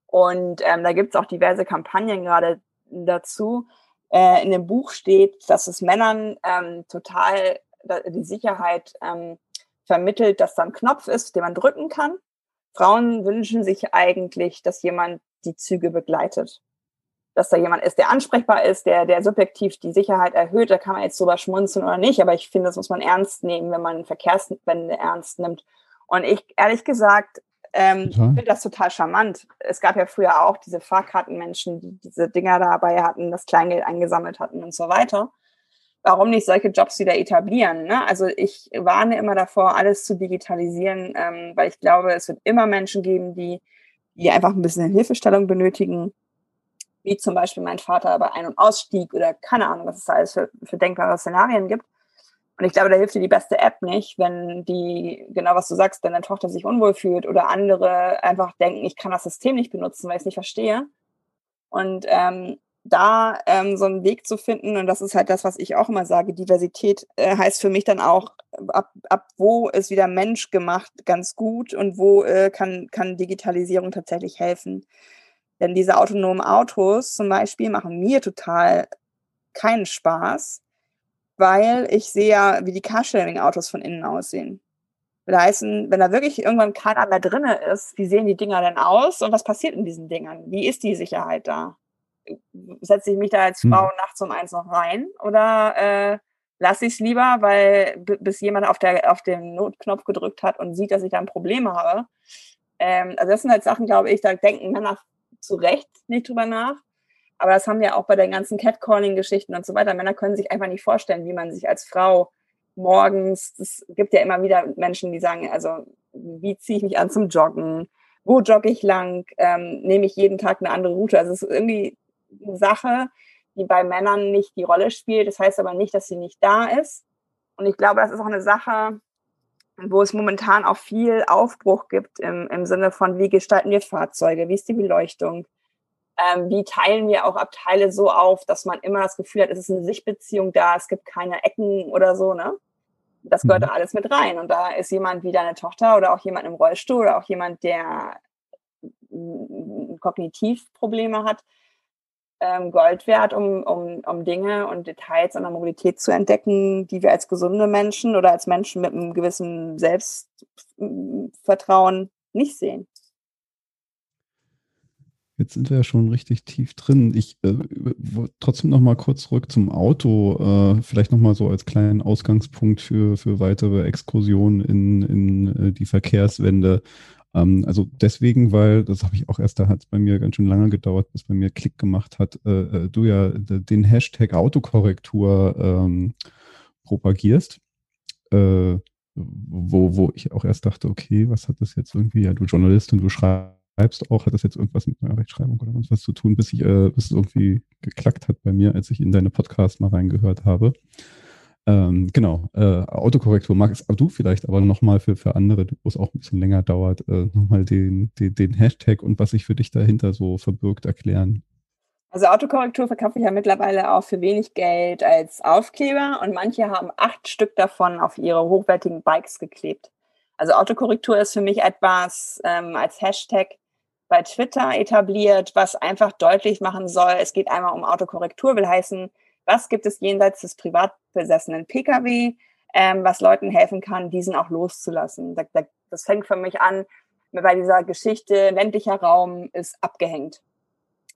Und ähm, da gibt es auch diverse Kampagnen gerade dazu. Äh, in dem Buch steht, dass es Männern ähm, total die Sicherheit ähm, vermittelt, dass da ein Knopf ist, den man drücken kann. Frauen wünschen sich eigentlich, dass jemand die Züge begleitet dass da jemand ist, der ansprechbar ist, der, der subjektiv die Sicherheit erhöht. Da kann man jetzt drüber schmunzeln oder nicht, aber ich finde, das muss man ernst nehmen, wenn man Verkehrswende ernst nimmt. Und ich, ehrlich gesagt, ähm, finde das total charmant. Es gab ja früher auch diese Fahrkartenmenschen, die diese Dinger dabei hatten, das Kleingeld eingesammelt hatten und so weiter. Warum nicht solche Jobs wieder etablieren? Ne? Also ich warne immer davor, alles zu digitalisieren, ähm, weil ich glaube, es wird immer Menschen geben, die die einfach ein bisschen Hilfestellung benötigen, wie zum Beispiel mein Vater bei Ein- und Ausstieg oder keine Ahnung, was es da alles für, für denkbare Szenarien gibt. Und ich glaube, da hilft dir die beste App nicht, wenn die, genau was du sagst, wenn deine Tochter sich unwohl fühlt oder andere einfach denken, ich kann das System nicht benutzen, weil ich es nicht verstehe. Und ähm, da ähm, so einen Weg zu finden, und das ist halt das, was ich auch immer sage, Diversität äh, heißt für mich dann auch, ab, ab wo ist wieder Mensch gemacht ganz gut und wo äh, kann, kann Digitalisierung tatsächlich helfen. Denn diese autonomen Autos zum Beispiel machen mir total keinen Spaß, weil ich sehe ja, wie die Carsharing-Autos von innen aussehen. Will heißen, wenn da wirklich irgendwann keiner mehr drinne ist, wie sehen die Dinger denn aus und was passiert in diesen Dingern? Wie ist die Sicherheit da? Setze ich mich da als Frau hm. nachts um eins noch rein oder äh, lasse ich es lieber, weil bis jemand auf, der, auf den Notknopf gedrückt hat und sieht, dass ich da ein Problem habe. Ähm, also das sind halt Sachen, glaube ich, da denken Männer zu Recht nicht drüber nach. Aber das haben wir auch bei den ganzen Catcalling-Geschichten und so weiter. Männer können sich einfach nicht vorstellen, wie man sich als Frau morgens, es gibt ja immer wieder Menschen, die sagen, also wie ziehe ich mich an zum Joggen? Wo jogge ich lang? Ähm, nehme ich jeden Tag eine andere Route? Also es ist irgendwie eine Sache, die bei Männern nicht die Rolle spielt. Das heißt aber nicht, dass sie nicht da ist. Und ich glaube, das ist auch eine Sache, wo es momentan auch viel Aufbruch gibt im, im Sinne von, wie gestalten wir Fahrzeuge, wie ist die Beleuchtung, ähm, wie teilen wir auch Abteile so auf, dass man immer das Gefühl hat, es ist eine Sichtbeziehung da, es gibt keine Ecken oder so, ne? Das gehört mhm. da alles mit rein. Und da ist jemand wie deine Tochter oder auch jemand im Rollstuhl oder auch jemand, der Kognitivprobleme hat, ähm, Gold wert, um, um, um Dinge und Details an der Mobilität zu entdecken, die wir als gesunde Menschen oder als Menschen mit einem gewissen Selbstvertrauen nicht sehen. Jetzt sind wir ja schon richtig tief drin. Ich äh, trotzdem noch mal kurz zurück zum Auto. Äh, vielleicht noch mal so als kleinen Ausgangspunkt für, für weitere Exkursionen in, in äh, die Verkehrswende. Ähm, also deswegen, weil, das habe ich auch erst, da hat es bei mir ganz schön lange gedauert, bis bei mir Klick gemacht hat, äh, äh, du ja den Hashtag Autokorrektur ähm, propagierst. Äh, wo, wo ich auch erst dachte, okay, was hat das jetzt irgendwie, ja, du Journalist und du schreibst auch, hat das jetzt irgendwas mit neuer Rechtschreibung oder was zu tun, bis ich, äh, bis es irgendwie geklackt hat bei mir, als ich in deine Podcast mal reingehört habe. Ähm, genau, äh, Autokorrektur magst du vielleicht aber nochmal für, für andere, wo es auch ein bisschen länger dauert, äh, nochmal den, den, den Hashtag und was sich für dich dahinter so verbirgt erklären. Also Autokorrektur verkaufe ich ja mittlerweile auch für wenig Geld als Aufkleber und manche haben acht Stück davon auf ihre hochwertigen Bikes geklebt. Also Autokorrektur ist für mich etwas ähm, als Hashtag bei Twitter etabliert, was einfach deutlich machen soll, es geht einmal um Autokorrektur, will heißen, was gibt es jenseits des privat besessenen Pkw, ähm, was Leuten helfen kann, diesen auch loszulassen. Da, da, das fängt für mich an bei dieser Geschichte, ländlicher Raum ist abgehängt.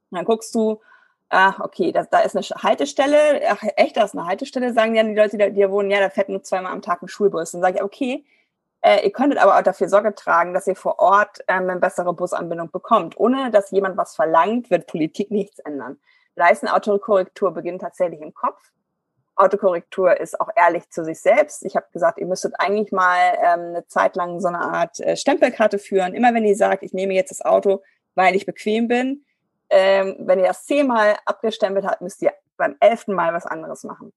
Und dann guckst du, ach, okay, das, da ist eine Haltestelle, ach, echt, da ist eine Haltestelle, sagen ja die Leute, die da wohnen, ja, da fährt nur zweimal am Tag ein Schulbus. Dann sage ich, okay, äh, ihr könntet aber auch dafür Sorge tragen, dass ihr vor Ort ähm, eine bessere Busanbindung bekommt. Ohne dass jemand was verlangt, wird Politik nichts ändern. Leisten-Autokorrektur beginnt tatsächlich im Kopf. Autokorrektur ist auch ehrlich zu sich selbst. Ich habe gesagt, ihr müsstet eigentlich mal ähm, eine Zeit lang so eine Art äh, Stempelkarte führen. Immer wenn ihr sagt, ich nehme jetzt das Auto, weil ich bequem bin, ähm, wenn ihr das zehnmal abgestempelt habt, müsst ihr beim elften Mal was anderes machen.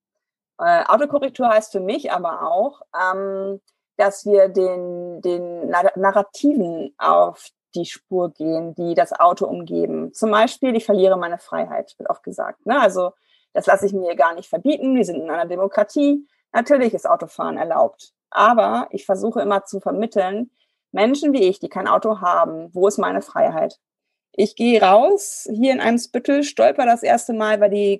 Äh, Autokorrektur heißt für mich aber auch, ähm, dass wir den, den Narrativen auf die Spur gehen, die das Auto umgeben. Zum Beispiel, ich verliere meine Freiheit, wird oft gesagt. Ne? Also das lasse ich mir gar nicht verbieten. Wir sind in einer Demokratie. Natürlich ist Autofahren erlaubt. Aber ich versuche immer zu vermitteln, Menschen wie ich, die kein Auto haben, wo ist meine Freiheit? Ich gehe raus, hier in einem Spüttel, stolper das erste Mal, weil die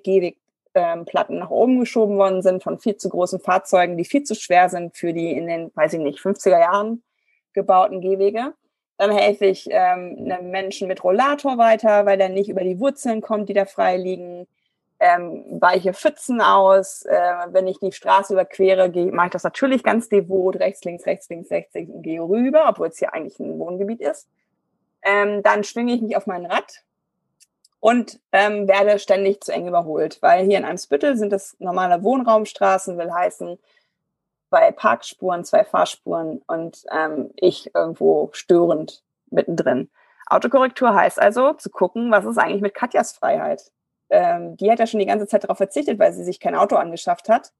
Gehwegplatten nach oben geschoben worden sind von viel zu großen Fahrzeugen, die viel zu schwer sind für die in den, weiß ich nicht, 50er Jahren gebauten Gehwege. Dann helfe ich ähm, einem Menschen mit Rollator weiter, weil er nicht über die Wurzeln kommt, die da frei liegen. Ähm, weiche Pfützen aus. Äh, wenn ich die Straße überquere, mache ich das natürlich ganz devot, rechts, links, rechts, links, rechts, links und gehe rüber, obwohl es hier eigentlich ein Wohngebiet ist. Ähm, dann schwinge ich mich auf mein Rad und ähm, werde ständig zu eng überholt, weil hier in einem Spüttel sind es normale Wohnraumstraßen, will heißen, zwei Parkspuren, zwei Fahrspuren und ähm, ich irgendwo störend mittendrin. Autokorrektur heißt also zu gucken, was ist eigentlich mit Katjas Freiheit. Ähm, die hat ja schon die ganze Zeit darauf verzichtet, weil sie sich kein Auto angeschafft hat.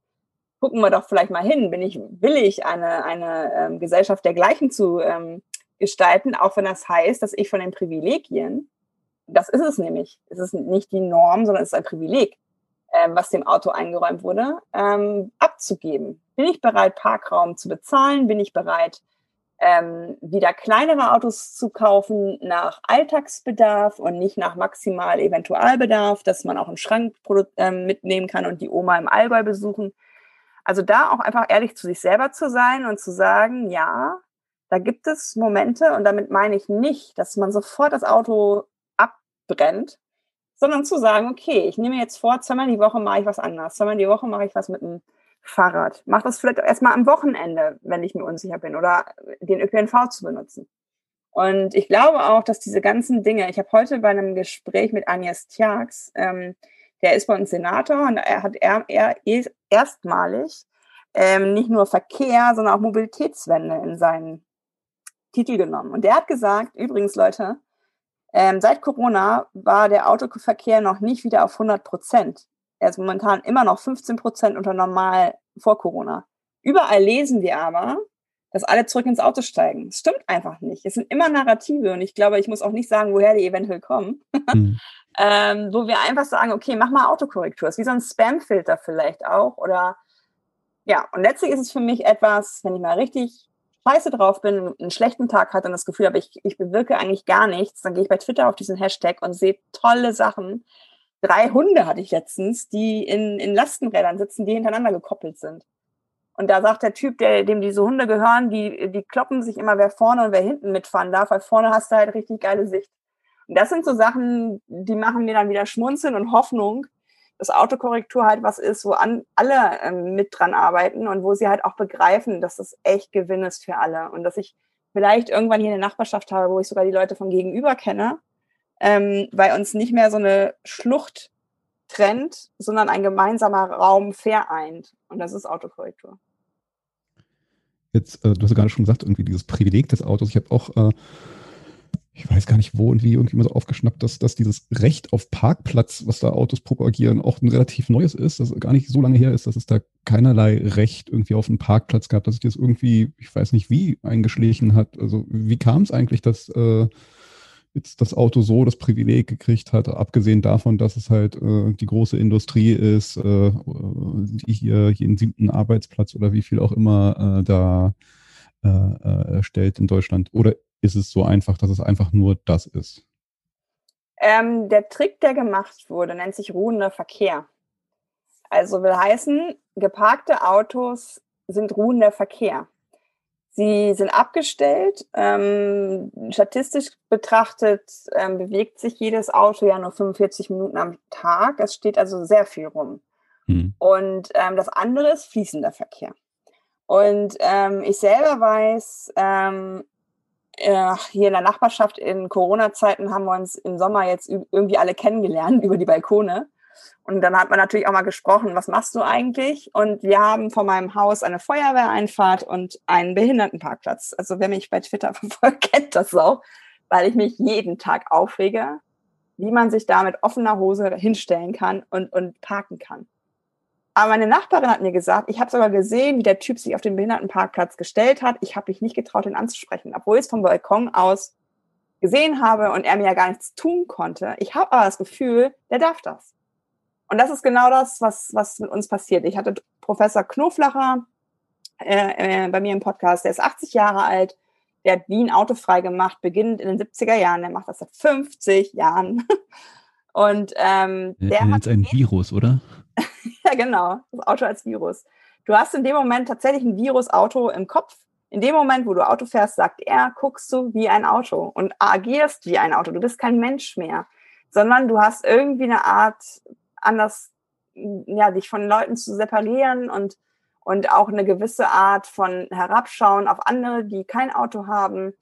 Gucken wir doch vielleicht mal hin. Bin ich willig, eine, eine ähm, Gesellschaft dergleichen zu ähm, gestalten, auch wenn das heißt, dass ich von den Privilegien, das ist es nämlich, es ist nicht die Norm, sondern es ist ein Privileg, ähm, was dem Auto eingeräumt wurde, ähm, abzugeben. Bin ich bereit, Parkraum zu bezahlen? Bin ich bereit, ähm, wieder kleinere Autos zu kaufen nach Alltagsbedarf und nicht nach maximal Eventualbedarf, dass man auch einen Schrank ähm, mitnehmen kann und die Oma im Allgäu besuchen. Also da auch einfach ehrlich zu sich selber zu sein und zu sagen, ja, da gibt es Momente und damit meine ich nicht, dass man sofort das Auto abbrennt, sondern zu sagen, okay, ich nehme jetzt vor, zweimal die Woche mache ich was anderes, zweimal die Woche mache ich was mit einem Fahrrad. Mach das vielleicht erstmal am Wochenende, wenn ich mir unsicher bin, oder den ÖPNV zu benutzen. Und ich glaube auch, dass diese ganzen Dinge, ich habe heute bei einem Gespräch mit Agnes Tjax, ähm, der ist bei uns Senator und er hat er, er erstmalig ähm, nicht nur Verkehr, sondern auch Mobilitätswende in seinen Titel genommen. Und der hat gesagt, übrigens Leute, ähm, seit Corona war der Autoverkehr noch nicht wieder auf 100 Prozent. Er ist momentan immer noch 15 Prozent unter normal vor Corona. Überall lesen wir aber, dass alle zurück ins Auto steigen. Das stimmt einfach nicht. Es sind immer Narrative und ich glaube, ich muss auch nicht sagen, woher die eventuell kommen. Mhm. ähm, wo wir einfach sagen, okay, mach mal Autokorrektur. Das ist wie so ein Spamfilter vielleicht auch. Oder ja, und letztlich ist es für mich etwas, wenn ich mal richtig scheiße drauf bin, einen schlechten Tag hatte und das Gefühl habe, ich, ich bewirke eigentlich gar nichts, dann gehe ich bei Twitter auf diesen Hashtag und sehe tolle Sachen, drei Hunde hatte ich letztens, die in, in Lastenrädern sitzen, die hintereinander gekoppelt sind. Und da sagt der Typ, der, dem diese Hunde gehören, die, die kloppen sich immer, wer vorne und wer hinten mitfahren darf, weil vorne hast du halt richtig geile Sicht. Und das sind so Sachen, die machen mir dann wieder Schmunzeln und Hoffnung, dass Autokorrektur halt was ist, wo an, alle ähm, mit dran arbeiten und wo sie halt auch begreifen, dass das echt Gewinn ist für alle. Und dass ich vielleicht irgendwann hier eine Nachbarschaft habe, wo ich sogar die Leute vom Gegenüber kenne ähm, weil uns nicht mehr so eine Schlucht trennt, sondern ein gemeinsamer Raum vereint. Und das ist Autokorrektur. Jetzt, äh, du hast ja gerade schon gesagt, irgendwie dieses Privileg des Autos. Ich habe auch, äh, ich weiß gar nicht wo und wie, irgendwie mal so aufgeschnappt, dass, dass dieses Recht auf Parkplatz, was da Autos propagieren, auch ein relativ neues ist, dass gar nicht so lange her ist, dass es da keinerlei Recht irgendwie auf einen Parkplatz gab, dass sich das irgendwie, ich weiß nicht wie, eingeschlichen hat. Also wie kam es eigentlich, dass äh, jetzt das Auto so das Privileg gekriegt hat, abgesehen davon, dass es halt äh, die große Industrie ist, äh, die hier jeden siebten Arbeitsplatz oder wie viel auch immer äh, da äh, äh, stellt in Deutschland. Oder ist es so einfach, dass es einfach nur das ist? Ähm, der Trick, der gemacht wurde, nennt sich ruhender Verkehr. Also will heißen, geparkte Autos sind ruhender Verkehr. Sie sind abgestellt. Ähm, statistisch betrachtet ähm, bewegt sich jedes Auto ja nur 45 Minuten am Tag. Es steht also sehr viel rum. Mhm. Und ähm, das andere ist fließender Verkehr. Und ähm, ich selber weiß, ähm, äh, hier in der Nachbarschaft in Corona-Zeiten haben wir uns im Sommer jetzt irgendwie alle kennengelernt über die Balkone. Und dann hat man natürlich auch mal gesprochen, was machst du eigentlich? Und wir haben vor meinem Haus eine Feuerwehreinfahrt und einen Behindertenparkplatz. Also wer mich bei Twitter verfolgt, kennt das auch, weil ich mich jeden Tag aufrege, wie man sich da mit offener Hose hinstellen kann und, und parken kann. Aber meine Nachbarin hat mir gesagt, ich habe sogar gesehen, wie der Typ sich auf den Behindertenparkplatz gestellt hat. Ich habe mich nicht getraut, ihn anzusprechen, obwohl ich es vom Balkon aus gesehen habe und er mir ja gar nichts tun konnte. Ich habe aber das Gefühl, der darf das. Und das ist genau das, was, was mit uns passiert. Ich hatte Professor Knoflacher äh, äh, bei mir im Podcast, der ist 80 Jahre alt, der hat Wien autofrei gemacht, beginnend in den 70er Jahren, der macht das seit 50 Jahren. Und ähm, der ja, hat ein Virus, oder? ja, genau, das Auto als Virus. Du hast in dem Moment tatsächlich ein Virus-Auto im Kopf. In dem Moment, wo du Auto fährst, sagt er, guckst du wie ein Auto und agierst wie ein Auto. Du bist kein Mensch mehr, sondern du hast irgendwie eine Art anders, ja, dich von Leuten zu separieren und, und auch eine gewisse Art von Herabschauen auf andere, die kein Auto haben.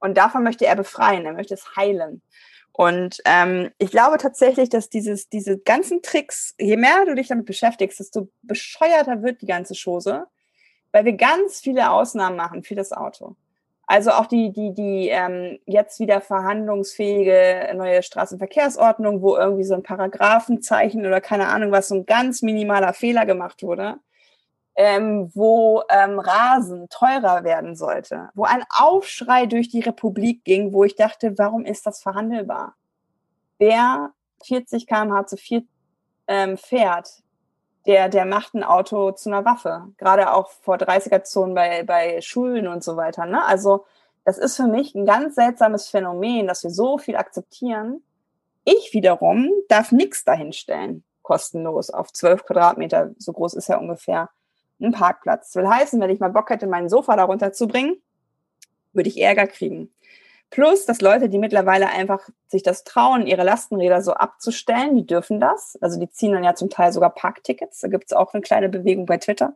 Und davon möchte er befreien, er möchte es heilen. Und ähm, ich glaube tatsächlich, dass dieses, diese ganzen Tricks, je mehr du dich damit beschäftigst, desto bescheuerter wird die ganze Chose, weil wir ganz viele Ausnahmen machen für das Auto. Also auch die, die, die ähm, jetzt wieder verhandlungsfähige neue Straßenverkehrsordnung, wo irgendwie so ein Paragraphenzeichen oder keine Ahnung was, so ein ganz minimaler Fehler gemacht wurde, ähm, wo ähm, Rasen teurer werden sollte, wo ein Aufschrei durch die Republik ging, wo ich dachte, warum ist das verhandelbar? Wer 40 km/h zu viel ähm, fährt, der, der macht ein Auto zu einer Waffe. Gerade auch vor 30er-Zonen bei, bei Schulen und so weiter. Ne? Also das ist für mich ein ganz seltsames Phänomen, dass wir so viel akzeptieren. Ich wiederum darf nichts dahinstellen, kostenlos, auf 12 Quadratmeter, so groß ist ja ungefähr ein Parkplatz. Das will heißen, wenn ich mal Bock hätte, mein Sofa darunter zu bringen, würde ich Ärger kriegen. Plus, dass Leute, die mittlerweile einfach sich das trauen, ihre Lastenräder so abzustellen, die dürfen das. Also die ziehen dann ja zum Teil sogar Parktickets. Da gibt es auch eine kleine Bewegung bei Twitter.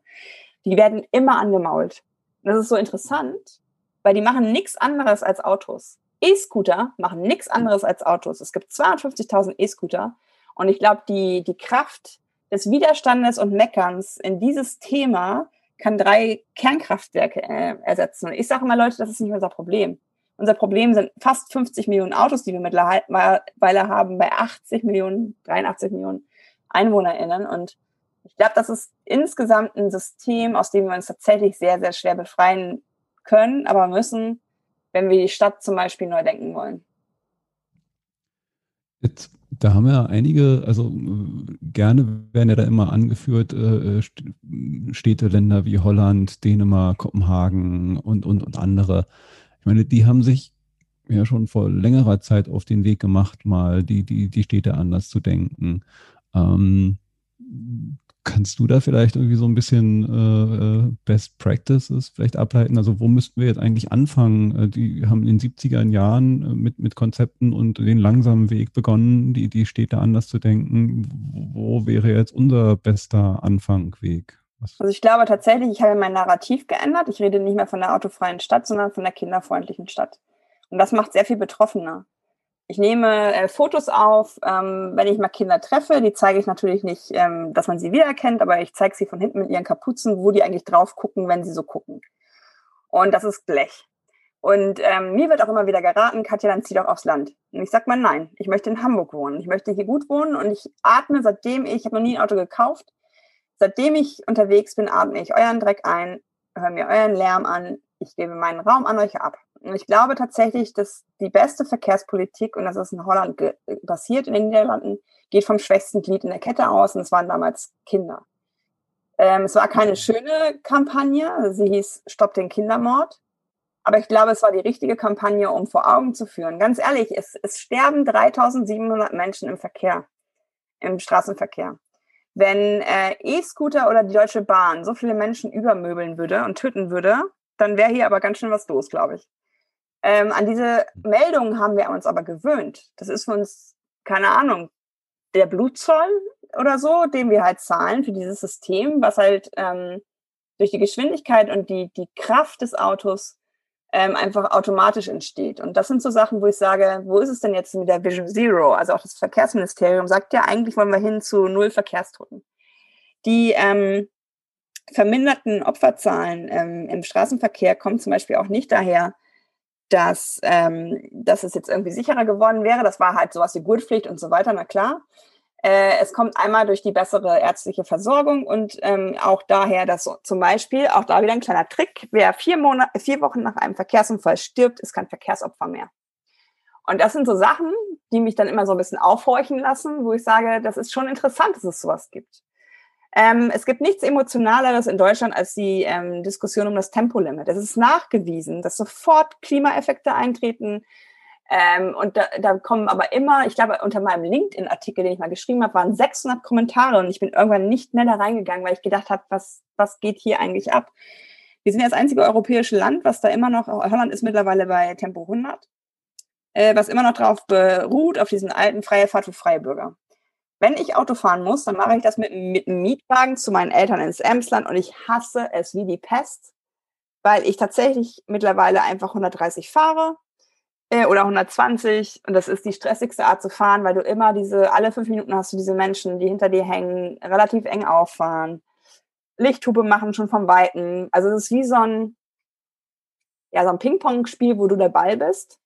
Die werden immer angemault. Und das ist so interessant, weil die machen nichts anderes als Autos. E-Scooter machen nichts anderes als Autos. Es gibt 250.000 E-Scooter. Und ich glaube, die, die Kraft des Widerstandes und Meckerns in dieses Thema kann drei Kernkraftwerke äh, ersetzen. Und ich sage immer, Leute, das ist nicht unser Problem. Unser Problem sind fast 50 Millionen Autos, die wir mittlerweile haben, bei 80 Millionen, 83 Millionen EinwohnerInnen. Und ich glaube, das ist insgesamt ein System, aus dem wir uns tatsächlich sehr, sehr schwer befreien können, aber müssen, wenn wir die Stadt zum Beispiel neu denken wollen. Jetzt, da haben ja einige, also gerne werden ja da immer angeführt, äh, Städte, Länder wie Holland, Dänemark, Kopenhagen und, und, und andere. Ich meine, die haben sich ja schon vor längerer Zeit auf den Weg gemacht, mal die, die, die Städte anders zu denken. Ähm, kannst du da vielleicht irgendwie so ein bisschen äh, äh Best Practices vielleicht ableiten? Also wo müssten wir jetzt eigentlich anfangen? Äh, die haben in den 70er Jahren äh, mit, mit Konzepten und den langsamen Weg begonnen, die, die Städte anders zu denken. Wo wäre jetzt unser bester Anfangweg? Also ich glaube tatsächlich, ich habe mein Narrativ geändert. Ich rede nicht mehr von der autofreien Stadt, sondern von der kinderfreundlichen Stadt. Und das macht sehr viel betroffener. Ich nehme äh, Fotos auf, ähm, wenn ich mal Kinder treffe, die zeige ich natürlich nicht, ähm, dass man sie wiedererkennt, aber ich zeige sie von hinten mit ihren Kapuzen, wo die eigentlich drauf gucken, wenn sie so gucken. Und das ist Blech. Und ähm, mir wird auch immer wieder geraten, Katja, dann zieh doch aufs Land. Und ich sage mal, nein, ich möchte in Hamburg wohnen. Ich möchte hier gut wohnen und ich atme, seitdem ich, ich habe noch nie ein Auto gekauft, Seitdem ich unterwegs bin, atme ich euren Dreck ein, höre mir euren Lärm an, ich gebe meinen Raum an euch ab. Und ich glaube tatsächlich, dass die beste Verkehrspolitik, und das ist in Holland passiert, in den Niederlanden, geht vom schwächsten Glied in der Kette aus, und es waren damals Kinder. Ähm, es war keine schöne Kampagne, sie hieß Stopp den Kindermord. Aber ich glaube, es war die richtige Kampagne, um vor Augen zu führen. Ganz ehrlich, es, es sterben 3700 Menschen im Verkehr, im Straßenverkehr wenn äh, E-Scooter oder die Deutsche Bahn so viele Menschen übermöbeln würde und töten würde, dann wäre hier aber ganz schön was los, glaube ich. Ähm, an diese Meldungen haben wir uns aber gewöhnt. Das ist für uns, keine Ahnung, der Blutzoll oder so, den wir halt zahlen für dieses System, was halt ähm, durch die Geschwindigkeit und die, die Kraft des Autos ähm, einfach automatisch entsteht. Und das sind so Sachen, wo ich sage, wo ist es denn jetzt mit der Vision Zero? Also auch das Verkehrsministerium sagt ja, eigentlich wollen wir hin zu null Verkehrstoten. Die ähm, verminderten Opferzahlen ähm, im Straßenverkehr kommen zum Beispiel auch nicht daher, dass, ähm, dass es jetzt irgendwie sicherer geworden wäre. Das war halt sowas wie Gurtpflicht und so weiter, na klar. Äh, es kommt einmal durch die bessere ärztliche Versorgung und ähm, auch daher, dass zum Beispiel, auch da wieder ein kleiner Trick, wer vier, Monate, vier Wochen nach einem Verkehrsunfall stirbt, ist kein Verkehrsopfer mehr. Und das sind so Sachen, die mich dann immer so ein bisschen aufhorchen lassen, wo ich sage, das ist schon interessant, dass es sowas gibt. Ähm, es gibt nichts Emotionaleres in Deutschland als die ähm, Diskussion um das Tempolimit. Es ist nachgewiesen, dass sofort Klimaeffekte eintreten, ähm, und da, da kommen aber immer, ich glaube, unter meinem LinkedIn-Artikel, den ich mal geschrieben habe, waren 600 Kommentare und ich bin irgendwann nicht mehr da reingegangen, weil ich gedacht habe, was, was geht hier eigentlich ab? Wir sind ja das einzige europäische Land, was da immer noch, Holland ist mittlerweile bei Tempo 100, äh, was immer noch drauf beruht, auf diesen alten freie Fahrt für freie Bürger. Wenn ich Auto fahren muss, dann mache ich das mit, mit einem Mietwagen zu meinen Eltern ins Emsland und ich hasse es wie die Pest, weil ich tatsächlich mittlerweile einfach 130 fahre äh, oder 120 und das ist die stressigste Art zu fahren, weil du immer diese, alle fünf Minuten hast du diese Menschen, die hinter dir hängen, relativ eng auffahren, Lichthupe machen schon vom Weiten. Also es ist wie so ein, ja, so ein Ping-Pong-Spiel, wo du der Ball bist.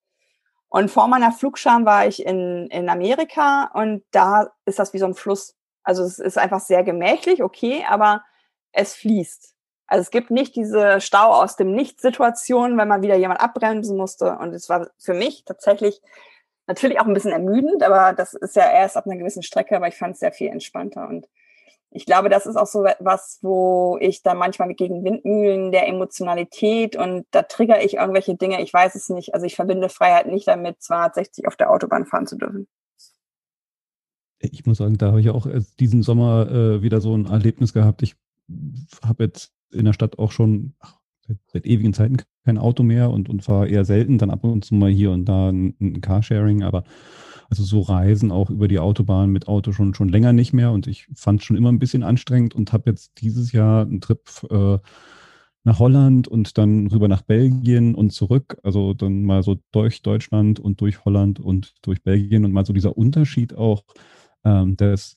Und vor meiner Flugscham war ich in, in Amerika und da ist das wie so ein Fluss. Also es ist einfach sehr gemächlich, okay, aber es fließt. Also es gibt nicht diese Stau aus dem Nichts-Situation, wenn man wieder jemand abbremsen musste. Und es war für mich tatsächlich natürlich auch ein bisschen ermüdend, aber das ist ja erst ab einer gewissen Strecke, aber ich fand es sehr viel entspannter. Und ich glaube, das ist auch so was, wo ich da manchmal gegen Windmühlen der Emotionalität und da trigger ich irgendwelche Dinge, ich weiß es nicht. Also ich verbinde Freiheit nicht damit, 260 auf der Autobahn fahren zu dürfen. Ich muss sagen, da habe ich auch diesen Sommer äh, wieder so ein Erlebnis gehabt. Ich habe jetzt in der Stadt auch schon ach, seit, seit, ewigen Zeiten kein Auto mehr und, und fahre eher selten, dann ab und zu mal hier und da ein, ein Carsharing, aber also so Reisen auch über die Autobahn mit Auto schon, schon länger nicht mehr und ich fand es schon immer ein bisschen anstrengend und habe jetzt dieses Jahr einen Trip äh, nach Holland und dann rüber nach Belgien und zurück. Also dann mal so durch Deutschland und durch Holland und durch Belgien und mal so dieser Unterschied auch ähm, des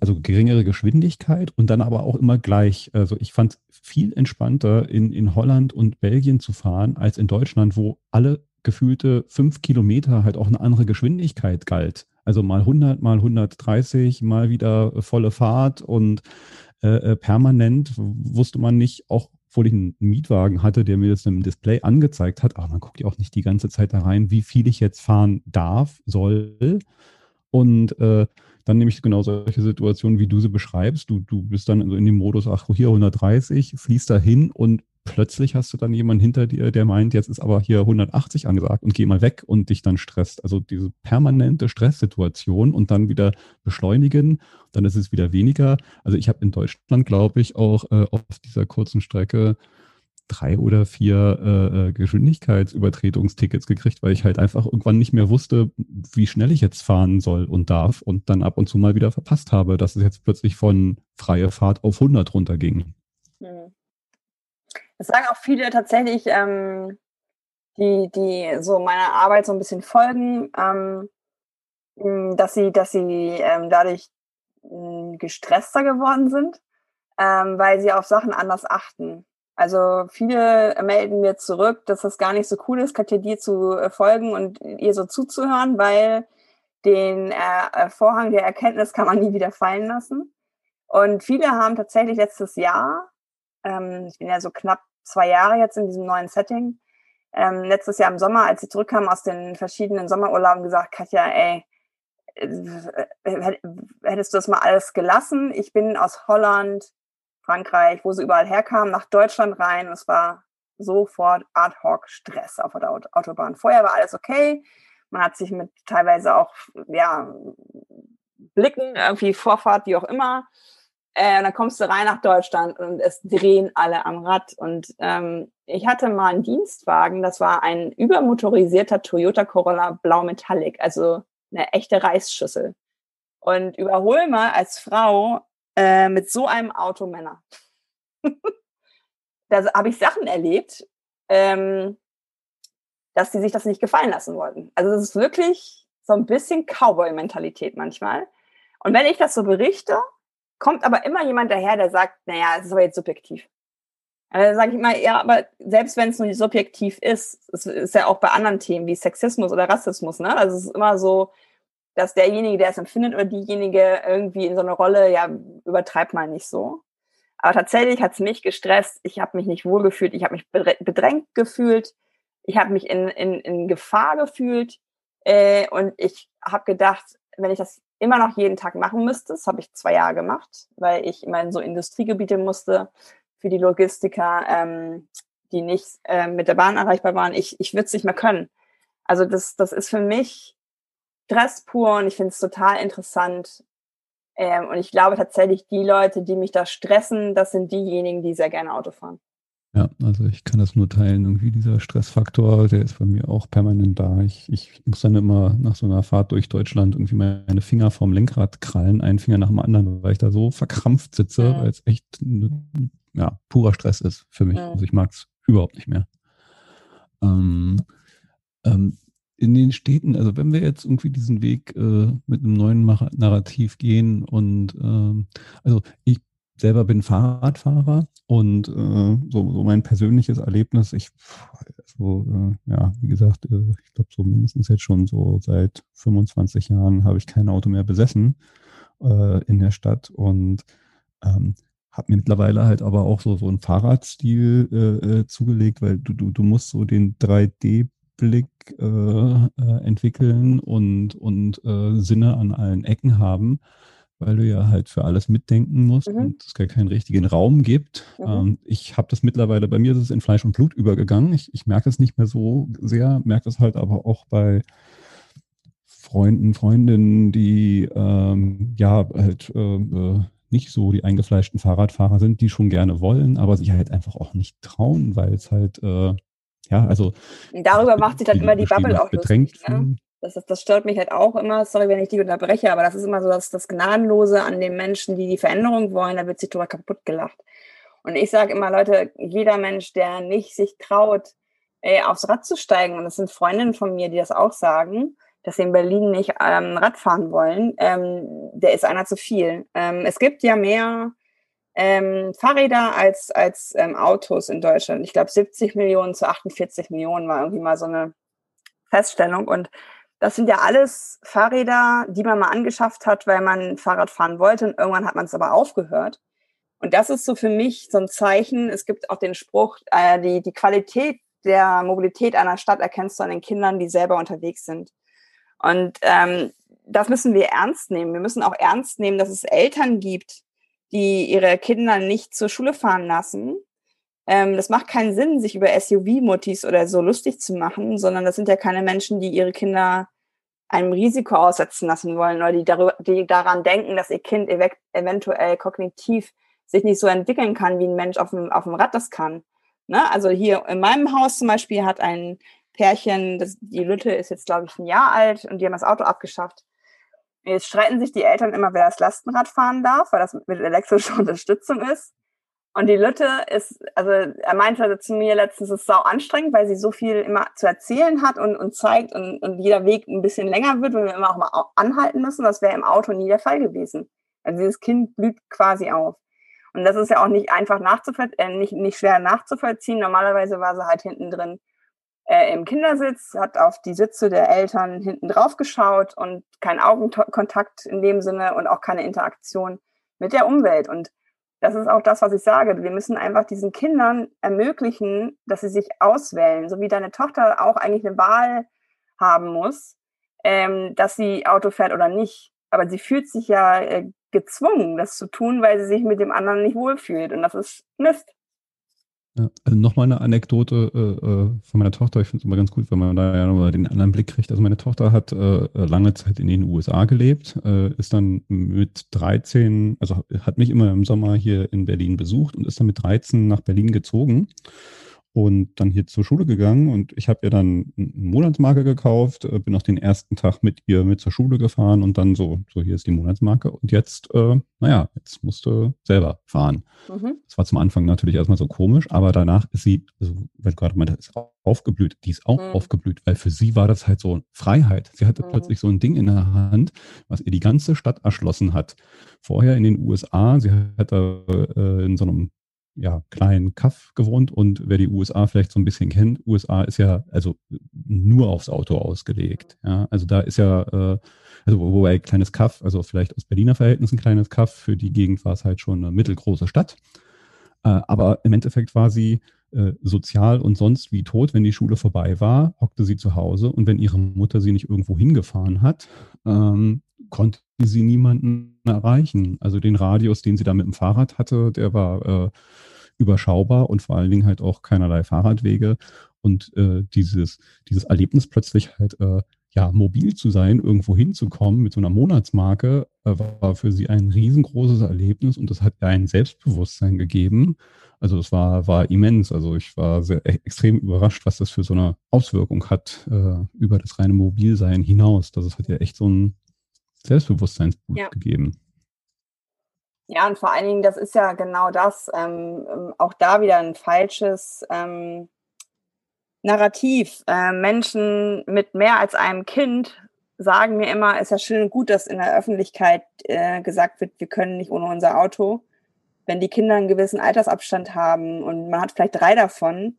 also geringere Geschwindigkeit und dann aber auch immer gleich. Also ich fand es viel entspannter, in, in Holland und Belgien zu fahren, als in Deutschland, wo alle gefühlte fünf Kilometer halt auch eine andere Geschwindigkeit galt. Also mal 100, mal 130, mal wieder volle Fahrt und äh, äh, permanent wusste man nicht, auch obwohl ich einen Mietwagen hatte, der mir das im Display angezeigt hat, aber man guckt ja auch nicht die ganze Zeit da rein, wie viel ich jetzt fahren darf, soll. Und äh, dann nehme ich genau solche Situationen, wie du sie beschreibst. Du, du bist dann in dem Modus, ach, hier 130, fließt da hin und plötzlich hast du dann jemanden hinter dir, der meint, jetzt ist aber hier 180 angesagt und geh mal weg und dich dann stresst. Also diese permanente Stresssituation und dann wieder beschleunigen, dann ist es wieder weniger. Also ich habe in Deutschland, glaube ich, auch äh, auf dieser kurzen Strecke drei oder vier äh, äh, Geschwindigkeitsübertretungstickets gekriegt, weil ich halt einfach irgendwann nicht mehr wusste, wie schnell ich jetzt fahren soll und darf und dann ab und zu mal wieder verpasst habe, dass es jetzt plötzlich von freie Fahrt auf 100 runterging. Das sagen auch viele tatsächlich, ähm, die, die so meiner Arbeit so ein bisschen folgen, ähm, hm, dass sie, dass sie ähm, dadurch hm, gestresster geworden sind, ähm, weil sie auf Sachen anders achten. Also viele melden mir zurück, dass das gar nicht so cool ist, Katja dir zu äh, folgen und ihr so zuzuhören, weil den äh, äh, Vorhang der Erkenntnis kann man nie wieder fallen lassen. Und viele haben tatsächlich letztes Jahr, ähm, ich bin ja so knapp zwei Jahre jetzt in diesem neuen Setting, ähm, letztes Jahr im Sommer, als sie zurückkamen aus den verschiedenen Sommerurlauben, gesagt, Katja, ey, äh, hättest du das mal alles gelassen? Ich bin aus Holland, Frankreich, wo sie überall herkamen, nach Deutschland rein. Es war sofort ad hoc Stress auf der Autobahn. Vorher war alles okay. Man hat sich mit teilweise auch, ja, Blicken, irgendwie Vorfahrt, wie auch immer. Äh, und dann kommst du rein nach Deutschland und es drehen alle am Rad. Und ähm, ich hatte mal einen Dienstwagen, das war ein übermotorisierter Toyota Corolla Blau Metallic, also eine echte Reisschüssel. Und überhol mal als Frau äh, mit so einem Auto Männer. da habe ich Sachen erlebt, ähm, dass sie sich das nicht gefallen lassen wollten. Also das ist wirklich so ein bisschen Cowboy-Mentalität manchmal. Und wenn ich das so berichte, kommt aber immer jemand daher, der sagt, naja, es ist aber jetzt subjektiv. Also sage ich immer, ja, aber selbst wenn es nur subjektiv ist, es ist ja auch bei anderen Themen wie Sexismus oder Rassismus, ne? Also es ist immer so, dass derjenige, der es empfindet oder diejenige irgendwie in so eine Rolle, ja, übertreibt mal nicht so. Aber tatsächlich hat es mich gestresst. Ich habe mich nicht wohlgefühlt. Ich habe mich bedrängt gefühlt. Ich habe mich in, in, in Gefahr gefühlt. Äh, und ich habe gedacht, wenn ich das immer noch jeden Tag machen müsste, das habe ich zwei Jahre gemacht, weil ich immer in so Industriegebiete musste für die Logistiker, ähm, die nicht äh, mit der Bahn erreichbar waren. Ich, ich würde es nicht mehr können. Also das, das ist für mich Stress pur und ich finde es total interessant. Ähm, und ich glaube tatsächlich, die Leute, die mich da stressen, das sind diejenigen, die sehr gerne Auto fahren. Ja, also ich kann das nur teilen. Irgendwie dieser Stressfaktor, der ist bei mir auch permanent da. Ich, ich muss dann immer nach so einer Fahrt durch Deutschland irgendwie meine Finger vom Lenkrad krallen, einen Finger nach dem anderen, weil ich da so verkrampft sitze, mhm. weil es echt ja, purer Stress ist für mich. Mhm. Also ich mag es überhaupt nicht mehr. Ähm, ähm, in den Städten, also wenn wir jetzt irgendwie diesen Weg äh, mit einem neuen Narrativ gehen und ähm, also ich selber bin Fahrradfahrer und äh, so, so mein persönliches Erlebnis, ich so, äh, ja, wie gesagt, äh, ich glaube so mindestens jetzt schon so seit 25 Jahren habe ich kein Auto mehr besessen äh, in der Stadt und ähm, habe mir mittlerweile halt aber auch so, so einen Fahrradstil äh, äh, zugelegt, weil du, du, du musst so den 3D-Blick äh, äh, entwickeln und, und äh, Sinne an allen Ecken haben, weil du ja halt für alles mitdenken musst mhm. und es gar keinen richtigen Raum gibt. Mhm. Ähm, ich habe das mittlerweile, bei mir ist es in Fleisch und Blut übergegangen. Ich, ich merke es nicht mehr so sehr, merke das halt aber auch bei Freunden, Freundinnen, die ähm, ja halt äh, äh nicht so die eingefleischten Fahrradfahrer sind, die schon gerne wollen, aber sich halt einfach auch nicht trauen, weil es halt, äh, ja, also. Darüber macht sich dann immer die Bubble auch bedrängt lustig, ne? Das, ist, das stört mich halt auch immer, sorry, wenn ich dich unterbreche, aber das ist immer so das, das Gnadenlose an den Menschen, die die Veränderung wollen, da wird sich drüber kaputt gelacht. Und ich sage immer, Leute, jeder Mensch, der nicht sich traut, ey, aufs Rad zu steigen, und das sind Freundinnen von mir, die das auch sagen, dass sie in Berlin nicht ähm, Radfahren wollen, ähm, der ist einer zu viel. Ähm, es gibt ja mehr ähm, Fahrräder als, als ähm, Autos in Deutschland. Ich glaube, 70 Millionen zu 48 Millionen war irgendwie mal so eine Feststellung. Und das sind ja alles Fahrräder, die man mal angeschafft hat, weil man Fahrrad fahren wollte und irgendwann hat man es aber aufgehört. Und das ist so für mich so ein Zeichen. Es gibt auch den Spruch, äh, die, die Qualität der Mobilität einer Stadt erkennst du an den Kindern, die selber unterwegs sind. Und ähm, das müssen wir ernst nehmen. Wir müssen auch ernst nehmen, dass es Eltern gibt, die ihre Kinder nicht zur Schule fahren lassen. Ähm, das macht keinen Sinn, sich über SUV-Mutis oder so lustig zu machen, sondern das sind ja keine Menschen, die ihre Kinder einem Risiko aussetzen lassen wollen oder die, darüber, die daran denken, dass ihr Kind ev eventuell kognitiv sich nicht so entwickeln kann, wie ein Mensch auf dem, auf dem Rad das kann. Ne? Also hier in meinem Haus zum Beispiel hat ein Pärchen, das, die Lütte ist jetzt, glaube ich, ein Jahr alt und die haben das Auto abgeschafft. Jetzt streiten sich die Eltern immer, wer das Lastenrad fahren darf, weil das mit elektrischer Unterstützung ist. Und die Lütte ist, also er meinte zu mir letztens, es ist sau anstrengend, weil sie so viel immer zu erzählen hat und, und zeigt und, und jeder Weg ein bisschen länger wird, weil wir immer auch mal anhalten müssen. Das wäre im Auto nie der Fall gewesen. Also dieses Kind blüht quasi auf. Und das ist ja auch nicht einfach nachzuvollziehen, äh, nicht, nicht schwer nachzuvollziehen. Normalerweise war sie halt hinten drin äh, im Kindersitz, hat auf die Sitze der Eltern hinten drauf geschaut und kein Augenkontakt in dem Sinne und auch keine Interaktion mit der Umwelt. Und das ist auch das, was ich sage. Wir müssen einfach diesen Kindern ermöglichen, dass sie sich auswählen, so wie deine Tochter auch eigentlich eine Wahl haben muss, ähm, dass sie Auto fährt oder nicht. Aber sie fühlt sich ja äh, gezwungen, das zu tun, weil sie sich mit dem anderen nicht wohlfühlt. Und das ist Mist. Ja, also nochmal eine Anekdote äh, äh, von meiner Tochter. Ich finde es immer ganz gut, wenn man da ja nochmal den anderen Blick kriegt. Also meine Tochter hat äh, lange Zeit in den USA gelebt, äh, ist dann mit 13, also hat mich immer im Sommer hier in Berlin besucht und ist dann mit 13 nach Berlin gezogen und dann hier zur Schule gegangen und ich habe ihr dann einen Monatsmarke gekauft, äh, bin auch den ersten Tag mit ihr mit zur Schule gefahren und dann so, so hier ist die Monatsmarke und jetzt, äh, naja, jetzt musste selber fahren. Mhm. Das war zum Anfang natürlich erstmal so komisch, aber danach ist sie, also du gerade meinte, ist aufgeblüht, die ist auch mhm. aufgeblüht, weil für sie war das halt so Freiheit. Sie hatte mhm. plötzlich so ein Ding in der Hand, was ihr die ganze Stadt erschlossen hat. Vorher in den USA, sie hat da äh, in so einem ja, kleinen Kaff gewohnt und wer die USA vielleicht so ein bisschen kennt, USA ist ja also nur aufs Auto ausgelegt. Ja, also da ist ja, äh, also wobei kleines Kaff, also vielleicht aus Berliner Verhältnissen kleines Kaff, für die Gegend war es halt schon eine mittelgroße Stadt. Äh, aber im Endeffekt war sie äh, sozial und sonst wie tot, wenn die Schule vorbei war, hockte sie zu Hause und wenn ihre Mutter sie nicht irgendwo hingefahren hat, ähm, konnte sie niemanden erreichen. Also den Radius, den sie da mit dem Fahrrad hatte, der war äh, überschaubar und vor allen Dingen halt auch keinerlei Fahrradwege. Und äh, dieses, dieses Erlebnis plötzlich halt äh, ja, mobil zu sein, irgendwo hinzukommen mit so einer Monatsmarke, äh, war für sie ein riesengroßes Erlebnis und das hat ihr ein Selbstbewusstsein gegeben. Also es war, war immens. Also ich war sehr e-, extrem überrascht, was das für so eine Auswirkung hat äh, über das reine Mobilsein hinaus. Das hat ihr echt so ein Selbstbewusstseinsboost ja. gegeben. Ja, und vor allen Dingen, das ist ja genau das, ähm, ähm, auch da wieder ein falsches ähm, Narrativ. Äh, Menschen mit mehr als einem Kind sagen mir immer, es ist ja schön und gut, dass in der Öffentlichkeit äh, gesagt wird, wir können nicht ohne unser Auto. wenn die Kinder einen gewissen Altersabstand haben und man hat vielleicht drei davon,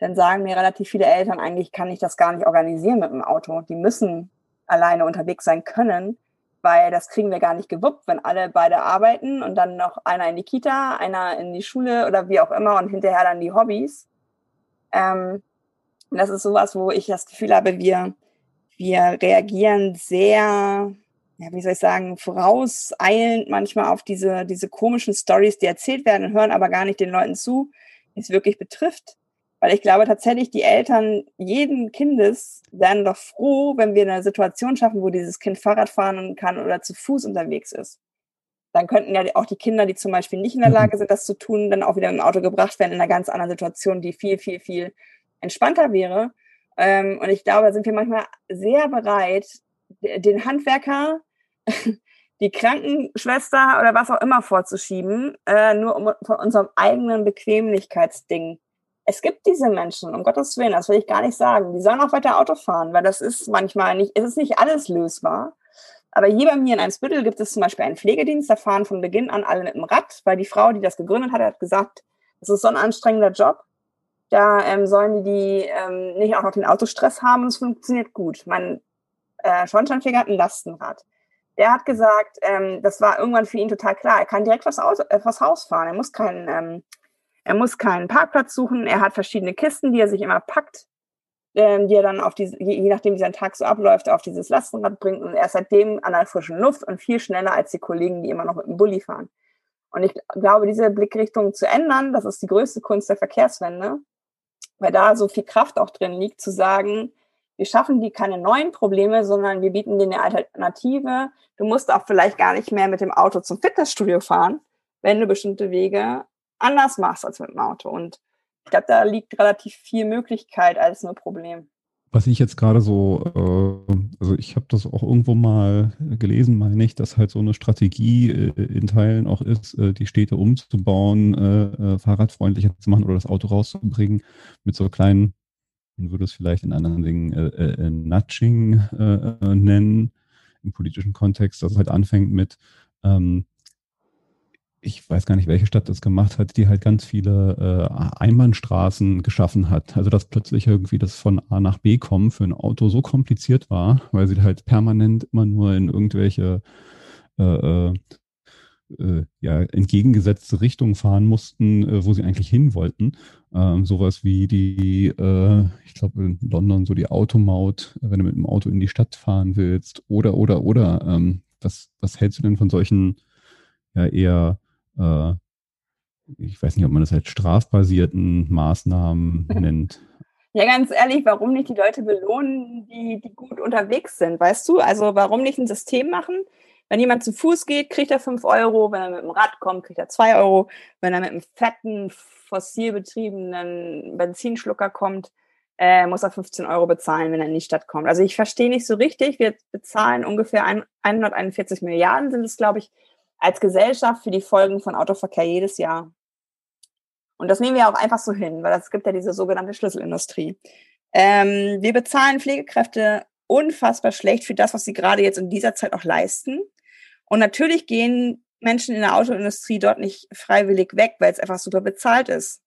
dann sagen mir relativ viele Eltern, eigentlich kann ich das gar nicht organisieren mit dem Auto. Die müssen alleine unterwegs sein können, weil das kriegen wir gar nicht gewuppt, wenn alle beide arbeiten und dann noch einer in die Kita, einer in die Schule oder wie auch immer und hinterher dann die Hobbys. Ähm, das ist sowas, wo ich das Gefühl habe, wir, wir reagieren sehr, ja, wie soll ich sagen, vorauseilend manchmal auf diese, diese komischen Stories, die erzählt werden und hören aber gar nicht den Leuten zu, die es wirklich betrifft. Weil ich glaube tatsächlich, die Eltern jeden Kindes wären doch froh, wenn wir eine Situation schaffen, wo dieses Kind Fahrrad fahren kann oder zu Fuß unterwegs ist. Dann könnten ja auch die Kinder, die zum Beispiel nicht in der mhm. Lage sind, das zu tun, dann auch wieder im Auto gebracht werden in einer ganz anderen Situation, die viel, viel, viel entspannter wäre. Ähm, und ich glaube, da sind wir manchmal sehr bereit, den Handwerker, die Krankenschwester oder was auch immer vorzuschieben, äh, nur um von unserem eigenen Bequemlichkeitsding es gibt diese Menschen, um Gottes Willen, das will ich gar nicht sagen. Die sollen auch weiter Auto fahren, weil das ist manchmal nicht, es ist nicht alles lösbar. Aber hier bei mir in Einsbüttel gibt es zum Beispiel einen Pflegedienst, da fahren von Beginn an alle mit dem Rad, weil die Frau, die das gegründet hat, hat gesagt, das ist so ein anstrengender Job. Da ähm, sollen die, die ähm, nicht auch noch den Autostress haben und es funktioniert gut. Mein äh, Schornsteinfeger hat ein Lastenrad. Der hat gesagt, ähm, das war irgendwann für ihn total klar, er kann direkt was, Auto, äh, was Haus fahren, er muss keinen ähm, er muss keinen Parkplatz suchen. Er hat verschiedene Kisten, die er sich immer packt, ähm, die er dann auf diese, je, nachdem wie sein Tag so abläuft, auf dieses Lastenrad bringt. Und er ist seitdem an der frischen Luft und viel schneller als die Kollegen, die immer noch mit dem Bulli fahren. Und ich glaube, diese Blickrichtung zu ändern, das ist die größte Kunst der Verkehrswende, weil da so viel Kraft auch drin liegt, zu sagen, wir schaffen die keine neuen Probleme, sondern wir bieten denen eine Alternative. Du musst auch vielleicht gar nicht mehr mit dem Auto zum Fitnessstudio fahren, wenn du bestimmte Wege anders machst als mit dem Auto. Und ich glaube, da liegt relativ viel Möglichkeit als nur Problem. Was ich jetzt gerade so, äh, also ich habe das auch irgendwo mal gelesen, meine ich, dass halt so eine Strategie äh, in Teilen auch ist, äh, die Städte umzubauen, fahrradfreundlicher zu machen oder das Auto rauszubringen mit so kleinen, man würde es vielleicht in anderen Dingen Nudging nennen, im politischen Kontext, dass es halt anfängt mit, ähm, ich weiß gar nicht, welche Stadt das gemacht hat, die halt ganz viele äh, Einbahnstraßen geschaffen hat. Also dass plötzlich irgendwie das von A nach B kommen für ein Auto so kompliziert war, weil sie halt permanent immer nur in irgendwelche äh, äh, äh ja, entgegengesetzte Richtungen fahren mussten, äh, wo sie eigentlich hin wollten. Ähm, sowas wie die, äh, ich glaube in London so die Automaut, wenn du mit dem Auto in die Stadt fahren willst. Oder, oder, oder. Ähm, was, was hältst du denn von solchen ja eher äh, ich weiß nicht, ob man das als strafbasierten Maßnahmen nennt. Ja, ganz ehrlich, warum nicht die Leute belohnen, die, die gut unterwegs sind, weißt du? Also warum nicht ein System machen? Wenn jemand zu Fuß geht, kriegt er 5 Euro. Wenn er mit dem Rad kommt, kriegt er 2 Euro. Wenn er mit einem fetten, fossilbetriebenen Benzinschlucker kommt, äh, muss er 15 Euro bezahlen, wenn er in die Stadt kommt. Also ich verstehe nicht so richtig. Wir bezahlen ungefähr 141 Milliarden, sind es, glaube ich, als Gesellschaft für die Folgen von Autoverkehr jedes Jahr. Und das nehmen wir auch einfach so hin, weil es gibt ja diese sogenannte Schlüsselindustrie. Ähm, wir bezahlen Pflegekräfte unfassbar schlecht für das, was sie gerade jetzt in dieser Zeit auch leisten. Und natürlich gehen Menschen in der Autoindustrie dort nicht freiwillig weg, weil es einfach super bezahlt ist.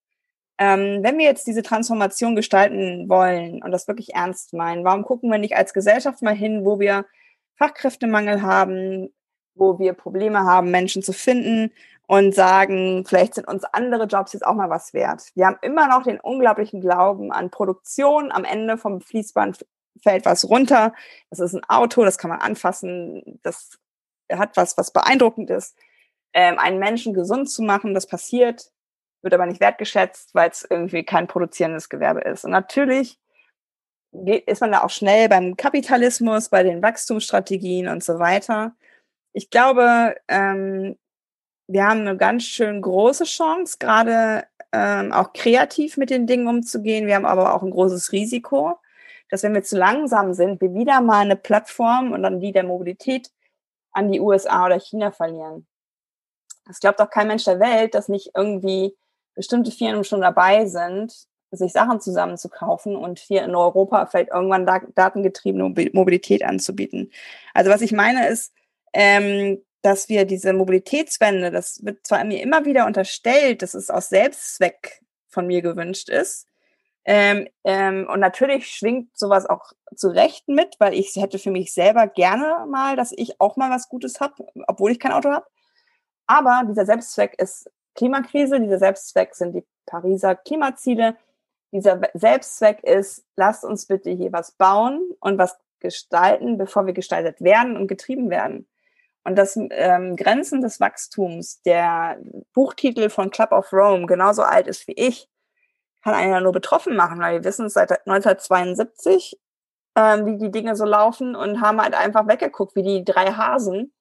Ähm, wenn wir jetzt diese Transformation gestalten wollen und das wirklich ernst meinen, warum gucken wir nicht als Gesellschaft mal hin, wo wir Fachkräftemangel haben, wo wir Probleme haben, Menschen zu finden und sagen, vielleicht sind uns andere Jobs jetzt auch mal was wert. Wir haben immer noch den unglaublichen Glauben an Produktion. Am Ende vom Fließband fällt was runter. Das ist ein Auto, das kann man anfassen. Das hat was, was beeindruckend ist. Ähm, einen Menschen gesund zu machen, das passiert, wird aber nicht wertgeschätzt, weil es irgendwie kein produzierendes Gewerbe ist. Und natürlich geht, ist man da auch schnell beim Kapitalismus, bei den Wachstumsstrategien und so weiter ich glaube, ähm, wir haben eine ganz schön große Chance, gerade ähm, auch kreativ mit den Dingen umzugehen. Wir haben aber auch ein großes Risiko, dass wenn wir zu langsam sind, wir wieder mal eine Plattform und dann die der Mobilität an die USA oder China verlieren. Es glaubt auch kein Mensch der Welt, dass nicht irgendwie bestimmte Firmen schon dabei sind, sich Sachen zusammenzukaufen und hier in Europa vielleicht irgendwann datengetriebene Mobilität anzubieten. Also was ich meine ist, ähm, dass wir diese Mobilitätswende, das wird zwar mir immer wieder unterstellt, dass es aus Selbstzweck von mir gewünscht ist. Ähm, ähm, und natürlich schwingt sowas auch zu Recht mit, weil ich hätte für mich selber gerne mal, dass ich auch mal was Gutes habe, obwohl ich kein Auto habe. Aber dieser Selbstzweck ist Klimakrise, dieser Selbstzweck sind die Pariser Klimaziele. Dieser Selbstzweck ist, lasst uns bitte hier was bauen und was gestalten, bevor wir gestaltet werden und getrieben werden. Und das ähm, Grenzen des Wachstums, der Buchtitel von Club of Rome, genauso alt ist wie ich, kann einen ja nur betroffen machen, weil wir wissen seit 1972, ähm, wie die Dinge so laufen und haben halt einfach weggeguckt, wie die drei Hasen,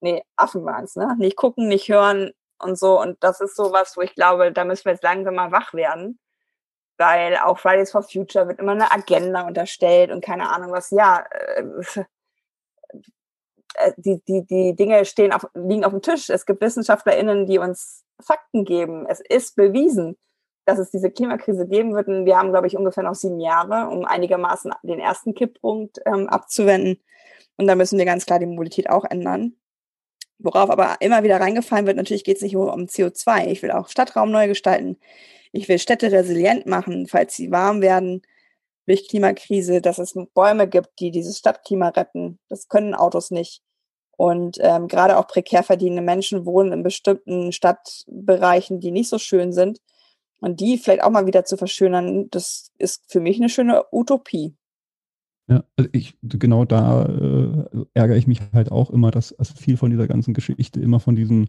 nee, Affen waren es, ne? Nicht gucken, nicht hören und so. Und das ist so was, wo ich glaube, da müssen wir jetzt langsam mal wach werden. Weil auch Fridays for Future wird immer eine Agenda unterstellt und keine Ahnung was. Ja, äh, die, die, die Dinge stehen auf, liegen auf dem Tisch. Es gibt WissenschaftlerInnen, die uns Fakten geben. Es ist bewiesen, dass es diese Klimakrise geben wird. Und wir haben, glaube ich, ungefähr noch sieben Jahre, um einigermaßen den ersten Kipppunkt ähm, abzuwenden. Und da müssen wir ganz klar die Mobilität auch ändern. Worauf aber immer wieder reingefallen wird, natürlich geht es nicht nur um CO2. Ich will auch Stadtraum neu gestalten. Ich will Städte resilient machen, falls sie warm werden durch Klimakrise, dass es Bäume gibt, die dieses Stadtklima retten. Das können Autos nicht. Und ähm, gerade auch prekär verdienende Menschen wohnen in bestimmten Stadtbereichen, die nicht so schön sind. Und die vielleicht auch mal wieder zu verschönern, das ist für mich eine schöne Utopie. Ja, also ich, genau da äh, ärgere ich mich halt auch immer, dass also viel von dieser ganzen Geschichte immer von diesem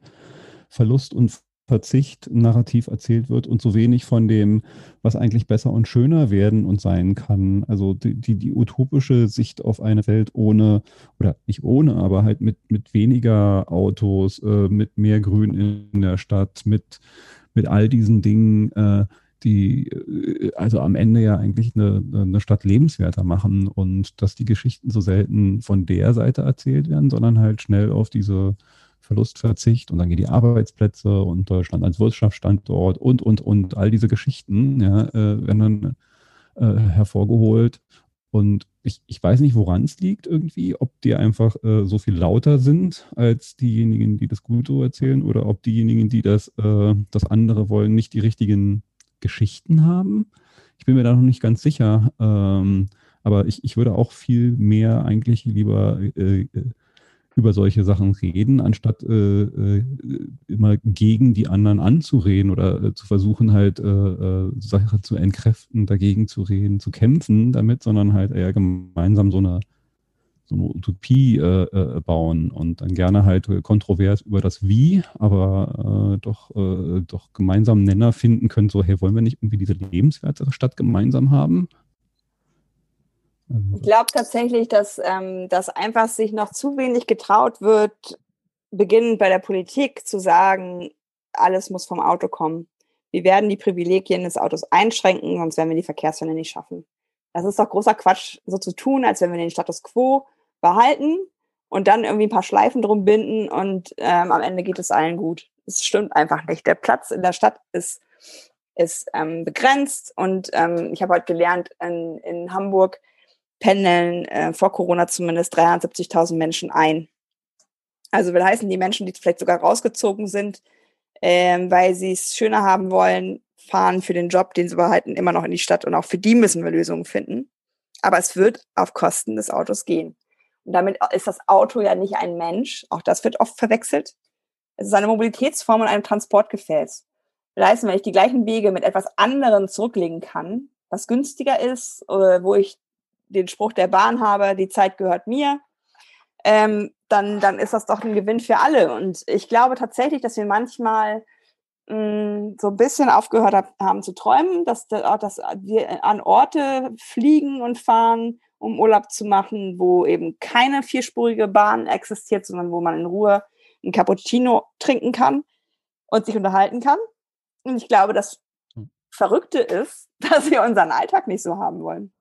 Verlust und Verzicht narrativ erzählt wird und so wenig von dem, was eigentlich besser und schöner werden und sein kann. Also die, die, die utopische Sicht auf eine Welt ohne, oder nicht ohne, aber halt mit, mit weniger Autos, äh, mit mehr Grün in der Stadt, mit, mit all diesen Dingen, äh, die äh, also am Ende ja eigentlich eine, eine Stadt lebenswerter machen und dass die Geschichten so selten von der Seite erzählt werden, sondern halt schnell auf diese Verlustverzicht und dann gehen die Arbeitsplätze und Deutschland als Wirtschaftsstandort und, und, und all diese Geschichten ja, äh, werden dann äh, hervorgeholt. Und ich, ich weiß nicht, woran es liegt irgendwie, ob die einfach äh, so viel lauter sind als diejenigen, die das Gute erzählen oder ob diejenigen, die das, äh, das andere wollen, nicht die richtigen Geschichten haben. Ich bin mir da noch nicht ganz sicher. Ähm, aber ich, ich würde auch viel mehr eigentlich lieber äh, äh über solche Sachen reden, anstatt äh, äh, immer gegen die anderen anzureden oder äh, zu versuchen, halt äh, äh, Sachen zu entkräften, dagegen zu reden, zu kämpfen damit, sondern halt eher gemeinsam so eine, so eine Utopie bauen und dann gerne halt kontrovers über das Wie, aber doch, doch gemeinsam Nenner finden können, so, hey, wollen wir nicht irgendwie diese lebenswertere Stadt gemeinsam haben? Ich glaube tatsächlich, dass ähm, das einfach sich noch zu wenig getraut wird, beginnend bei der Politik zu sagen, alles muss vom Auto kommen. Wir werden die Privilegien des Autos einschränken, sonst werden wir die Verkehrswende nicht schaffen. Das ist doch großer Quatsch, so zu tun, als wenn wir den Status quo behalten und dann irgendwie ein paar Schleifen drum binden und ähm, am Ende geht es allen gut. Das stimmt einfach nicht. Der Platz in der Stadt ist, ist ähm, begrenzt und ähm, ich habe heute gelernt in, in Hamburg, pendeln äh, vor Corona zumindest 370.000 Menschen ein. Also will heißen, die Menschen, die vielleicht sogar rausgezogen sind, ähm, weil sie es schöner haben wollen, fahren für den Job, den sie behalten, immer noch in die Stadt. Und auch für die müssen wir Lösungen finden. Aber es wird auf Kosten des Autos gehen. Und damit ist das Auto ja nicht ein Mensch. Auch das wird oft verwechselt. Es ist eine Mobilitätsform und ein Transportgefäß. Will heißen, wenn ich die gleichen Wege mit etwas anderem zurücklegen kann, was günstiger ist, oder wo ich den Spruch der Bahn habe, die Zeit gehört mir, ähm, dann, dann ist das doch ein Gewinn für alle. Und ich glaube tatsächlich, dass wir manchmal mh, mm, so ein bisschen aufgehört hab, haben zu träumen, dass, dass wir an Orte fliegen und fahren, um Urlaub zu machen, wo eben keine vierspurige Bahn existiert, sondern wo man in Ruhe ein Cappuccino trinken kann und sich unterhalten kann. Und ich glaube, das hm. Verrückte ist, dass wir unseren Alltag nicht so haben wollen.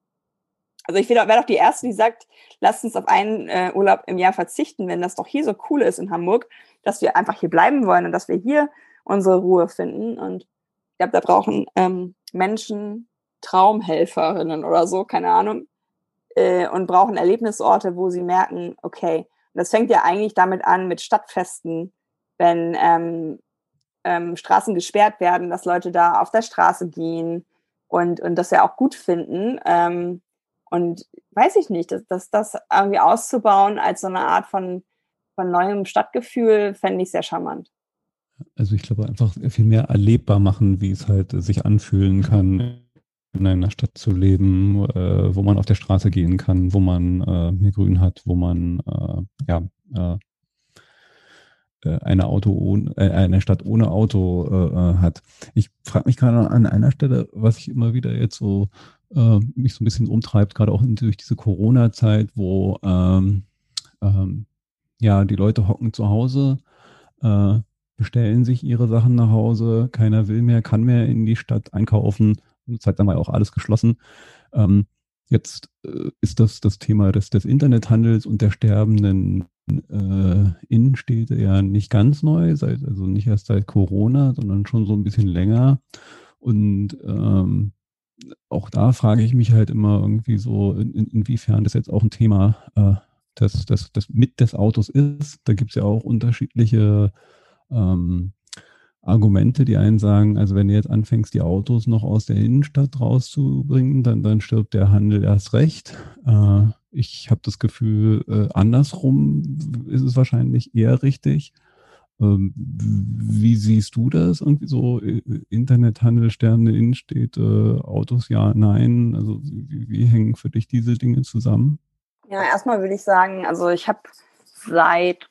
Also ich wäre doch die Erste, die sagt, lasst uns auf einen äh, Urlaub im Jahr verzichten, wenn das doch hier so cool ist in Hamburg, dass wir einfach hier bleiben wollen und dass wir hier unsere Ruhe finden. Und ich glaube, da brauchen ähm, Menschen Traumhelferinnen oder so, keine Ahnung, äh, und brauchen Erlebnisorte, wo sie merken, okay, und das fängt ja eigentlich damit an mit Stadtfesten, wenn ähm, ähm, Straßen gesperrt werden, dass Leute da auf der Straße gehen und, und das ja auch gut finden. Ähm, und weiß ich nicht, dass, dass das irgendwie auszubauen als so eine Art von, von neuem Stadtgefühl, fände ich sehr charmant. Also ich glaube einfach viel mehr erlebbar machen, wie es halt sich anfühlen kann, in einer Stadt zu leben, äh, wo man auf der Straße gehen kann, wo man äh, mehr Grün hat, wo man äh, ja äh, äh, eine Auto ohne, äh, eine Stadt ohne Auto hat. Ich frage mich gerade an einer Stelle, was ich immer wieder jetzt so äh, mich so ein bisschen umtreibt, gerade auch durch diese Corona-Zeit, wo ähm, ähm, ja die Leute hocken zu Hause, äh, bestellen sich ihre Sachen nach Hause, keiner will mehr, kann mehr in die Stadt einkaufen. Zeit lang war ja auch alles geschlossen. Ähm, jetzt äh, ist das das Thema des, des Internethandels und der sterbenden äh, Innenstädte ja nicht ganz neu, seit, also nicht erst seit Corona, sondern schon so ein bisschen länger. Und ähm, auch da frage ich mich halt immer irgendwie so, in, in, inwiefern das jetzt auch ein Thema äh, des, des, des, mit des Autos ist. Da gibt es ja auch unterschiedliche ähm, Argumente, die einen sagen, also wenn du jetzt anfängst, die Autos noch aus der Innenstadt rauszubringen, dann, dann stirbt der Handel erst recht. Äh, ich habe das Gefühl, äh, andersrum ist es wahrscheinlich eher richtig. Ähm, wie siehst du das? Irgendwie so äh, Internethandel, Sterne, Innenstädte, Autos, ja, nein. Also wie, wie hängen für dich diese Dinge zusammen? Ja, erstmal würde ich sagen, also ich habe seit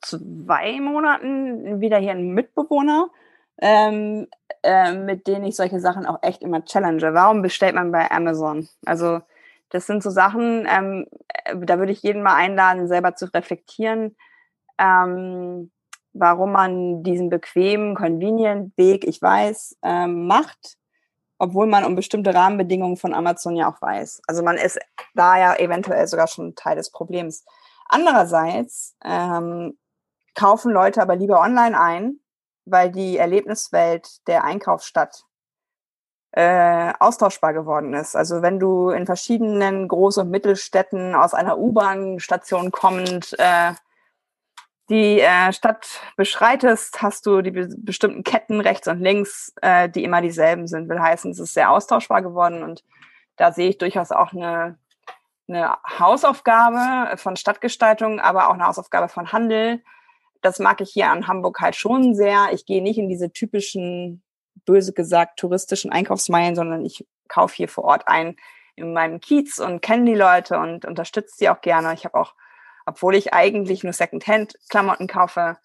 zwei Monaten wieder hier einen Mitbewohner, ähm, äh, mit denen ich solche Sachen auch echt immer challenge. Warum bestellt man bei Amazon? Also das sind so Sachen, ähm, äh, da würde ich jeden mal einladen, selber zu reflektieren, ähm, warum man diesen bequemen, convenient Weg, ich weiß, ähm, macht, obwohl man um bestimmte Rahmenbedingungen von Amazon ja auch weiß. Also man ist da ja eventuell sogar schon Teil des Problems. Andererseits ähm, kaufen Leute aber lieber online ein, weil die Erlebniswelt der Einkaufsstadt äh, austauschbar geworden ist. Also wenn du in verschiedenen Groß- und Mittelstädten aus einer U-Bahn-Station kommend äh, die äh, Stadt beschreitest, hast du die be bestimmten Ketten rechts und links, äh, die immer dieselben sind. Will heißen, es ist sehr austauschbar geworden und da sehe ich durchaus auch eine, eine Hausaufgabe von Stadtgestaltung, aber auch eine Hausaufgabe von Handel. Das mag ich hier an Hamburg halt schon sehr. Ich gehe nicht in diese typischen böse gesagt touristischen Einkaufsmeilen, sondern ich kaufe hier vor Ort ein in meinem Kiez und kenne die Leute und unterstütze sie auch gerne. Ich habe auch, obwohl ich eigentlich nur Secondhand-Klamotten kaufe,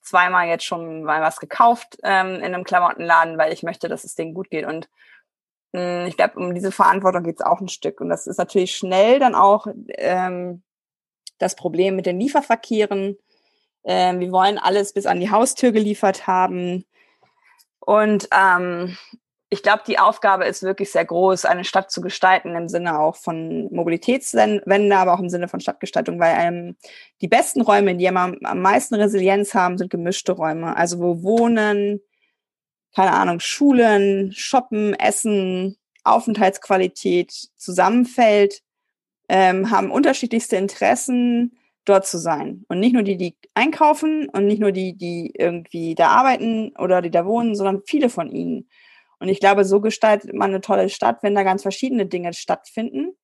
zweimal jetzt schon mal was gekauft ähm, in einem Klamottenladen, weil ich möchte, dass es denen gut geht. Und mh, hm, ich glaube, um diese Verantwortung geht es auch ein Stück. Und das ist natürlich schnell dann auch ähm, das Problem mit den Lieferverkehren. Ähm, wir wollen alles bis an die Haustür geliefert haben. Und ähm, ich glaube, die Aufgabe ist wirklich sehr groß, eine Stadt zu gestalten, im Sinne auch von Mobilitätswende, aber auch im Sinne von Stadtgestaltung, weil ähm, die besten Räume, die am, am meisten Resilienz haben, sind gemischte Räume. Also wo Wohnen, keine Ahnung, Schulen, Shoppen, Essen, Aufenthaltsqualität zusammenfällt, ähm, haben unterschiedlichste Interessen, dort zu sein. Und nicht nur die, die einkaufen und nicht nur die, die irgendwie da arbeiten oder die da wohnen, sondern viele von ihnen. Und ich glaube, so gestaltet man eine tolle Stadt, wenn da ganz verschiedene Dinge stattfinden.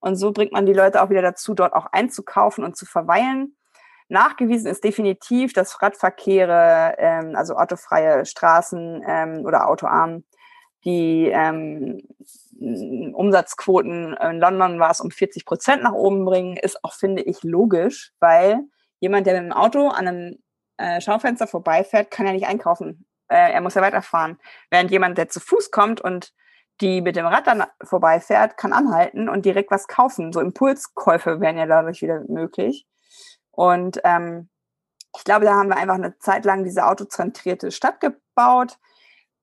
Und so bringt man die Leute auch wieder dazu, dort auch einzukaufen und zu verweilen. Nachgewiesen ist definitiv, dass Radverkehre, ähm, also autofreie Straßen ähm, oder autoarm, die ähm, Umsatzquoten in London war es um 40 Prozent nach oben bringen, ist auch, finde ich, logisch, weil jemand, der mit dem Auto an einem äh, Schaufenster vorbeifährt, kann ja nicht einkaufen. Äh, er muss ja weiterfahren. Während jemand, der zu Fuß kommt und die mit dem Rad dann vorbeifährt, kann anhalten und direkt was kaufen. So Impulskäufe wären ja dadurch wieder möglich. Und ähm, ich glaube, da haben wir einfach eine Zeit lang diese autozentrierte Stadt gebaut.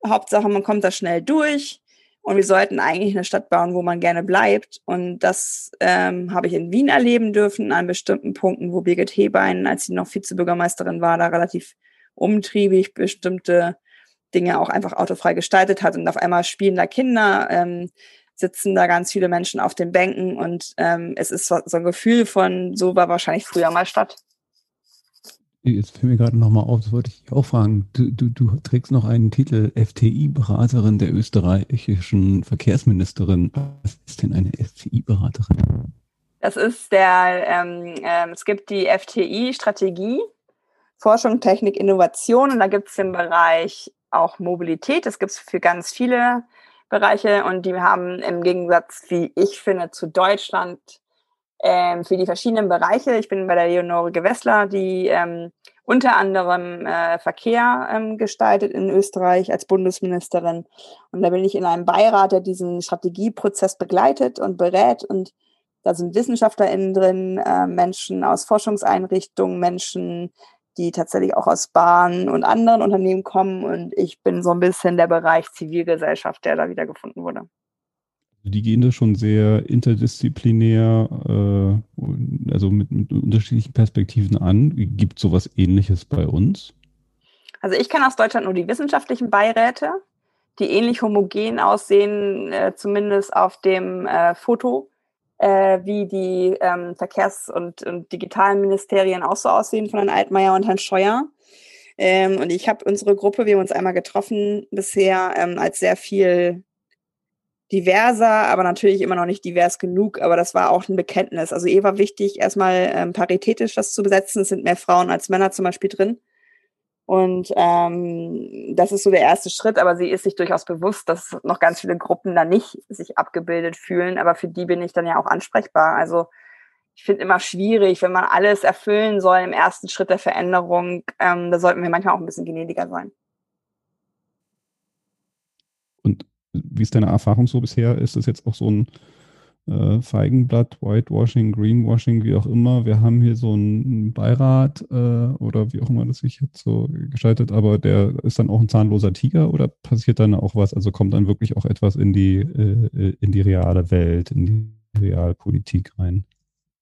Hauptsache, man kommt da schnell durch. Und wir sollten eigentlich eine Stadt bauen, wo man gerne bleibt. Und das ähm, habe ich in Wien erleben dürfen, an bestimmten Punkten, wo Birgit Hebein, als sie noch Vizebürgermeisterin war, da relativ umtriebig bestimmte Dinge auch einfach autofrei gestaltet hat. Und auf einmal spielen da Kinder, ähm, sitzen da ganz viele Menschen auf den Bänken und ähm, es ist so, so ein Gefühl von, so war wahrscheinlich früher mal Stadt. Jetzt fällt mir gerade nochmal auf, das wollte ich auch fragen. Du, du, du trägst noch einen Titel FTI-Beraterin der österreichischen Verkehrsministerin. Was ist denn eine FTI-Beraterin? Das ist der, ähm, ähm, es gibt die FTI-Strategie, Forschung, Technik, Innovation und da gibt es den Bereich auch Mobilität. Das gibt es für ganz viele Bereiche und die haben im Gegensatz, wie ich finde, zu Deutschland ähm, für die verschiedenen Bereiche. Ich bin bei der Leonore Gewessler, die ähm, unter anderem äh, Verkehr ähm, gestaltet in Österreich als Bundesministerin. Und da bin ich in einem Beirat, der diesen Strategieprozess begleitet und berät. Und da sind WissenschaftlerInnen drin, äh, Menschen aus Forschungseinrichtungen, Menschen, die tatsächlich auch aus Bahn und anderen Unternehmen kommen. Und ich bin so ein bisschen der Bereich Zivilgesellschaft, der da wiedergefunden wurde. Die gehen da schon sehr interdisziplinär, äh, also mit, mit, unterschiedlichen Perspektiven an. Gibt es sowas ähnliches bei uns? Also ich kenne aus Deutschland nur die wissenschaftlichen Beiräte, die ähnlich homogen aussehen, äh, zumindest auf dem äh, Foto äh, wie die ähm, Verkehrs- und, und digitalen Ministerien auch so aussehen von Herrn Altmaier und Herrn Scheuer. Ähm, und ich habe unsere Gruppe, wir haben uns einmal getroffen bisher, ähm, als sehr viel diverser, aber natürlich immer noch nicht divers genug. Aber das war auch ein Bekenntnis. Also ihr war wichtig, erstmal ähm, paritätisch das zu besetzen. Es sind mehr Frauen als Männer zum Beispiel drin. Und ähm, das ist so der erste Schritt, aber sie ist sich durchaus bewusst, dass noch ganz viele Gruppen da nicht sich abgebildet fühlen. Aber für die bin ich dann ja auch ansprechbar. Also ich finde immer schwierig, wenn man alles erfüllen soll im ersten Schritt der Veränderung. Ähm, da sollten wir manchmal auch ein bisschen gnädiger sein. Und wie ist deine Erfahrung so bisher? Ist das jetzt auch so ein äh, Feigenblatt, Whitewashing, Greenwashing, wie auch immer. Wir haben hier so einen Beirat äh, oder wie auch immer das sich jetzt so gestaltet, aber der ist dann auch ein zahnloser Tiger oder passiert dann auch was? Also kommt dann wirklich auch etwas in die, äh, in die reale Welt, in die Realpolitik rein?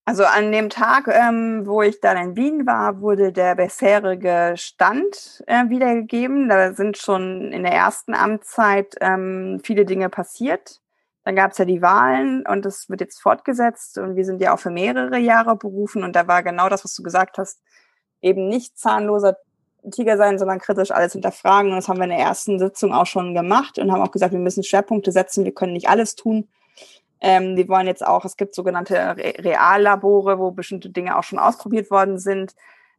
Also an dem Tag, ähm, wo ich dann in Wien war, wurde der bisherige Stand äh, wiedergegeben. Da sind schon in der ersten Amtszeit ähm, viele Dinge passiert. Dann gab es ja die Wahlen und das wird jetzt fortgesetzt und wir sind ja auch für mehrere Jahre berufen und da war genau das, was du gesagt hast, eben nicht zahnloser Tiger sein, sondern kritisch alles hinterfragen. Und das haben wir in der ersten Sitzung auch schon gemacht und haben auch gesagt, wir müssen Schwerpunkte setzen, wir können nicht alles tun. Ähm, wir wollen jetzt auch, es gibt sogenannte Re Reallabore, wo bestimmte Dinge auch schon ausprobiert worden sind.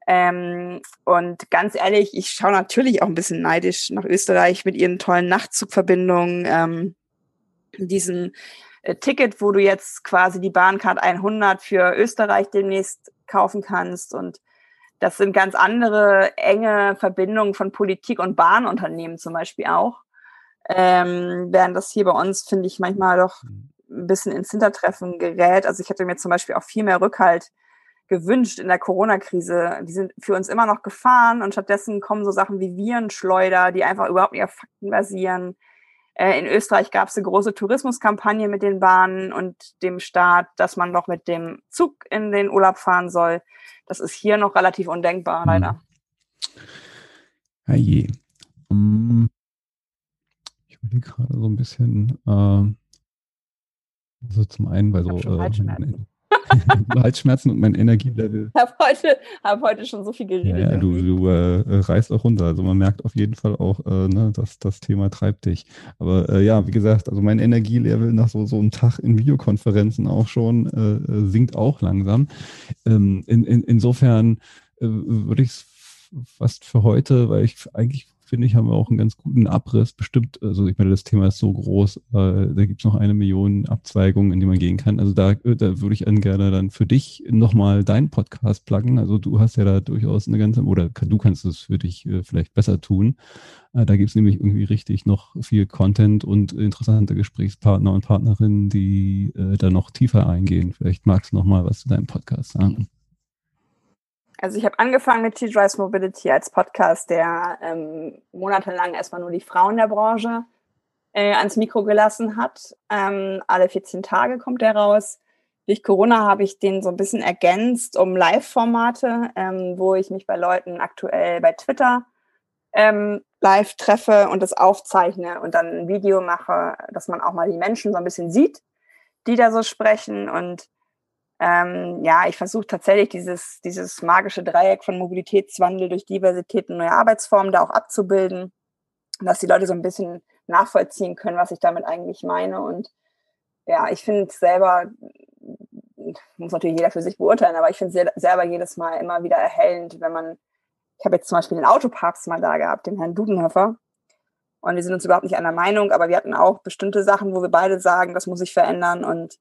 Ähm, und ganz ehrlich, ich schaue natürlich auch ein bisschen neidisch nach Österreich mit ihren tollen Nachtzugverbindungen. Ähm, diesem äh, Ticket, wo du jetzt quasi die Bahncard 100 für Österreich demnächst kaufen kannst und das sind ganz andere enge Verbindungen von Politik und Bahnunternehmen zum Beispiel auch. Ähm, während das hier bei uns, finde ich, manchmal doch mhm. ein bisschen ins Hintertreffen gerät. Also ich hätte mir zum Beispiel auch viel mehr Rückhalt gewünscht in der Corona-Krise. Die sind für uns immer noch gefahren und stattdessen kommen so Sachen wie Virenschleuder, die einfach überhaupt nicht auf Fakten basieren. Äh, in Österreich gab es eine große Tourismuskampagne mit den Bahnen und dem Staat, dass man doch mit dem Zug in den Urlaub fahren soll. Das ist hier noch relativ undenkbar, mhm. leider. Herrje. Um, ich überlege gerade so ein bisschen, äh, also zum einen bei so äh, Halsschmerzen und mein Energielevel. Ich habe heute, hab heute schon so viel geredet. Ja, ja du, du äh, reißt auch runter. Also man merkt auf jeden Fall auch, äh, ne, dass das Thema treibt dich. Aber äh, ja, wie gesagt, also mein Energielevel nach so, so einem Tag in Videokonferenzen auch schon äh, äh, sinkt auch langsam. Ähm, in, in, insofern äh, würde ich es fast für heute, weil ich eigentlich finde ich, haben wir auch einen ganz guten Abriss. Bestimmt, also ich meine, das Thema ist so groß, äh, da gibt es noch eine Million Abzweigungen, in die man gehen kann. Also da, äh, da würde ich gerne dann für dich nochmal deinen Podcast pluggen. Also du hast ja da durchaus eine ganze, oder du kannst es für dich äh, vielleicht besser tun. Äh, da gibt es nämlich irgendwie richtig noch viel Content und interessante Gesprächspartner und Partnerinnen, die äh, da noch tiefer eingehen. Vielleicht magst du nochmal was zu deinem Podcast sagen. Also ich habe angefangen mit T-Drives Mobility als Podcast, der ähm, monatelang erstmal nur die Frauen der Branche äh, ans Mikro gelassen hat. Ähm, alle 14 Tage kommt der raus. Durch Corona habe ich den so ein bisschen ergänzt um Live-Formate, ähm, wo ich mich bei Leuten aktuell bei Twitter ähm, live treffe und das aufzeichne und dann ein Video mache, dass man auch mal die Menschen so ein bisschen sieht, die da so sprechen. Und ähm, ja, ich versuche tatsächlich dieses, dieses magische Dreieck von Mobilitätswandel durch Diversität und neue Arbeitsformen da auch abzubilden, dass die Leute so ein bisschen nachvollziehen können, was ich damit eigentlich meine. Und ja, ich finde selber, muss natürlich jeder für sich beurteilen, aber ich finde selber jedes Mal immer wieder erhellend, wenn man ich habe jetzt zum Beispiel den Autoparks mal da gehabt, den Herrn Dudenhofer. Und wir sind uns überhaupt nicht einer Meinung, aber wir hatten auch bestimmte Sachen, wo wir beide sagen, das muss sich verändern. Und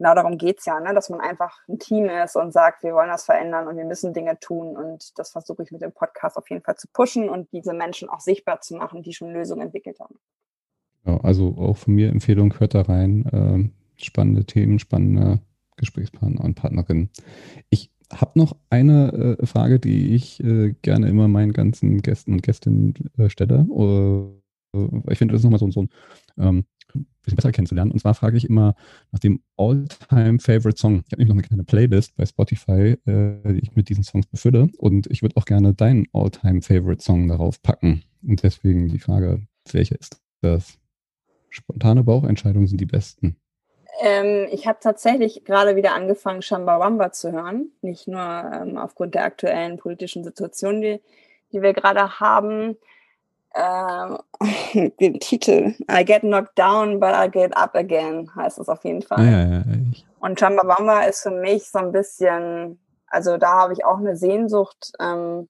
genau darum geht's ja, ne? dass man einfach ein Team ist und sagt, wir wollen das verändern und wir müssen Dinge tun. Und das versuche ich mit dem Podcast auf jeden Fall zu pushen und diese Menschen auch sichtbar zu machen, die schon Lösungen entwickelt haben. Ja, also auch von mir Empfehlung, hört da rein. Ähm, spannende Themen, spannende Gesprächspartner und Partnerinnen. Ich habe noch eine äh, Frage, die ich äh, gerne immer meinen ganzen Gästen und Gästinnen äh, stelle. ich finde, das ist nochmal so, so ein ähm, bisschen besser kennenzulernen. Und zwar frage ich immer nach dem All-Time-Favorite-Song. Ich habe nämlich noch eine kleine Playlist bei Spotify, äh, die ich mit diesen Songs befülle. Und ich würde auch gerne deinen All-Time-Favorite-Song darauf packen. Und deswegen die Frage, welcher ist das? Spontane Bauchentscheidungen sind die besten. Ähm, ich habe tatsächlich gerade wieder angefangen, Shambawamba zu hören. Nicht nur ähm, aufgrund der aktuellen politischen Situation, die, die wir gerade haben. Ähm, den Titel I get knocked down, but I get up again heißt es auf jeden Fall. Ja, ja, ja. Und Shambawamba ist für mich so ein bisschen, also da habe ich auch eine Sehnsucht. Ähm,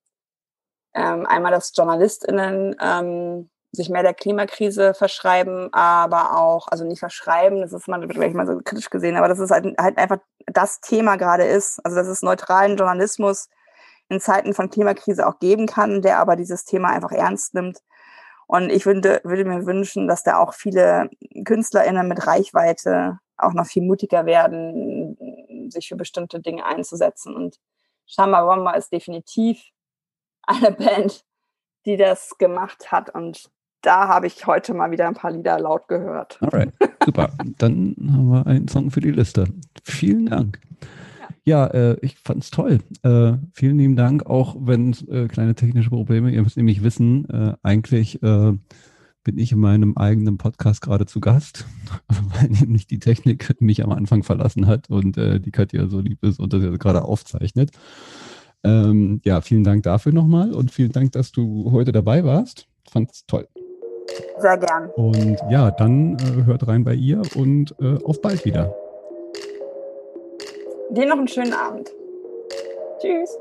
ähm, einmal, dass JournalistInnen ähm, sich mehr der Klimakrise verschreiben, aber auch, also nicht verschreiben, das ist wird vielleicht mal so kritisch gesehen, aber dass es halt, halt einfach das Thema gerade ist. Also dass es neutralen Journalismus in Zeiten von Klimakrise auch geben kann, der aber dieses Thema einfach ernst nimmt. Und ich würde, würde mir wünschen, dass da auch viele KünstlerInnen mit Reichweite auch noch viel mutiger werden, sich für bestimmte Dinge einzusetzen. Und Shama Wamba ist definitiv eine Band, die das gemacht hat und da habe ich heute mal wieder ein paar Lieder laut gehört. Alright, super. Dann haben wir einen Song für die Liste. Vielen Dank. Ja, äh, ich fand es toll. Äh, vielen lieben Dank, auch wenn äh, kleine technische Probleme, ihr müsst nämlich wissen, äh, eigentlich äh, bin ich in meinem eigenen Podcast gerade zu Gast, weil nämlich die Technik mich am Anfang verlassen hat und äh, die Katja so lieb ist und das jetzt gerade aufzeichnet. Ähm, ja, vielen Dank dafür nochmal und vielen Dank, dass du heute dabei warst. Fand es toll. Sehr gern. Und ja, dann hört rein bei ihr und auf bald wieder. Dir noch einen schönen Abend. Tschüss.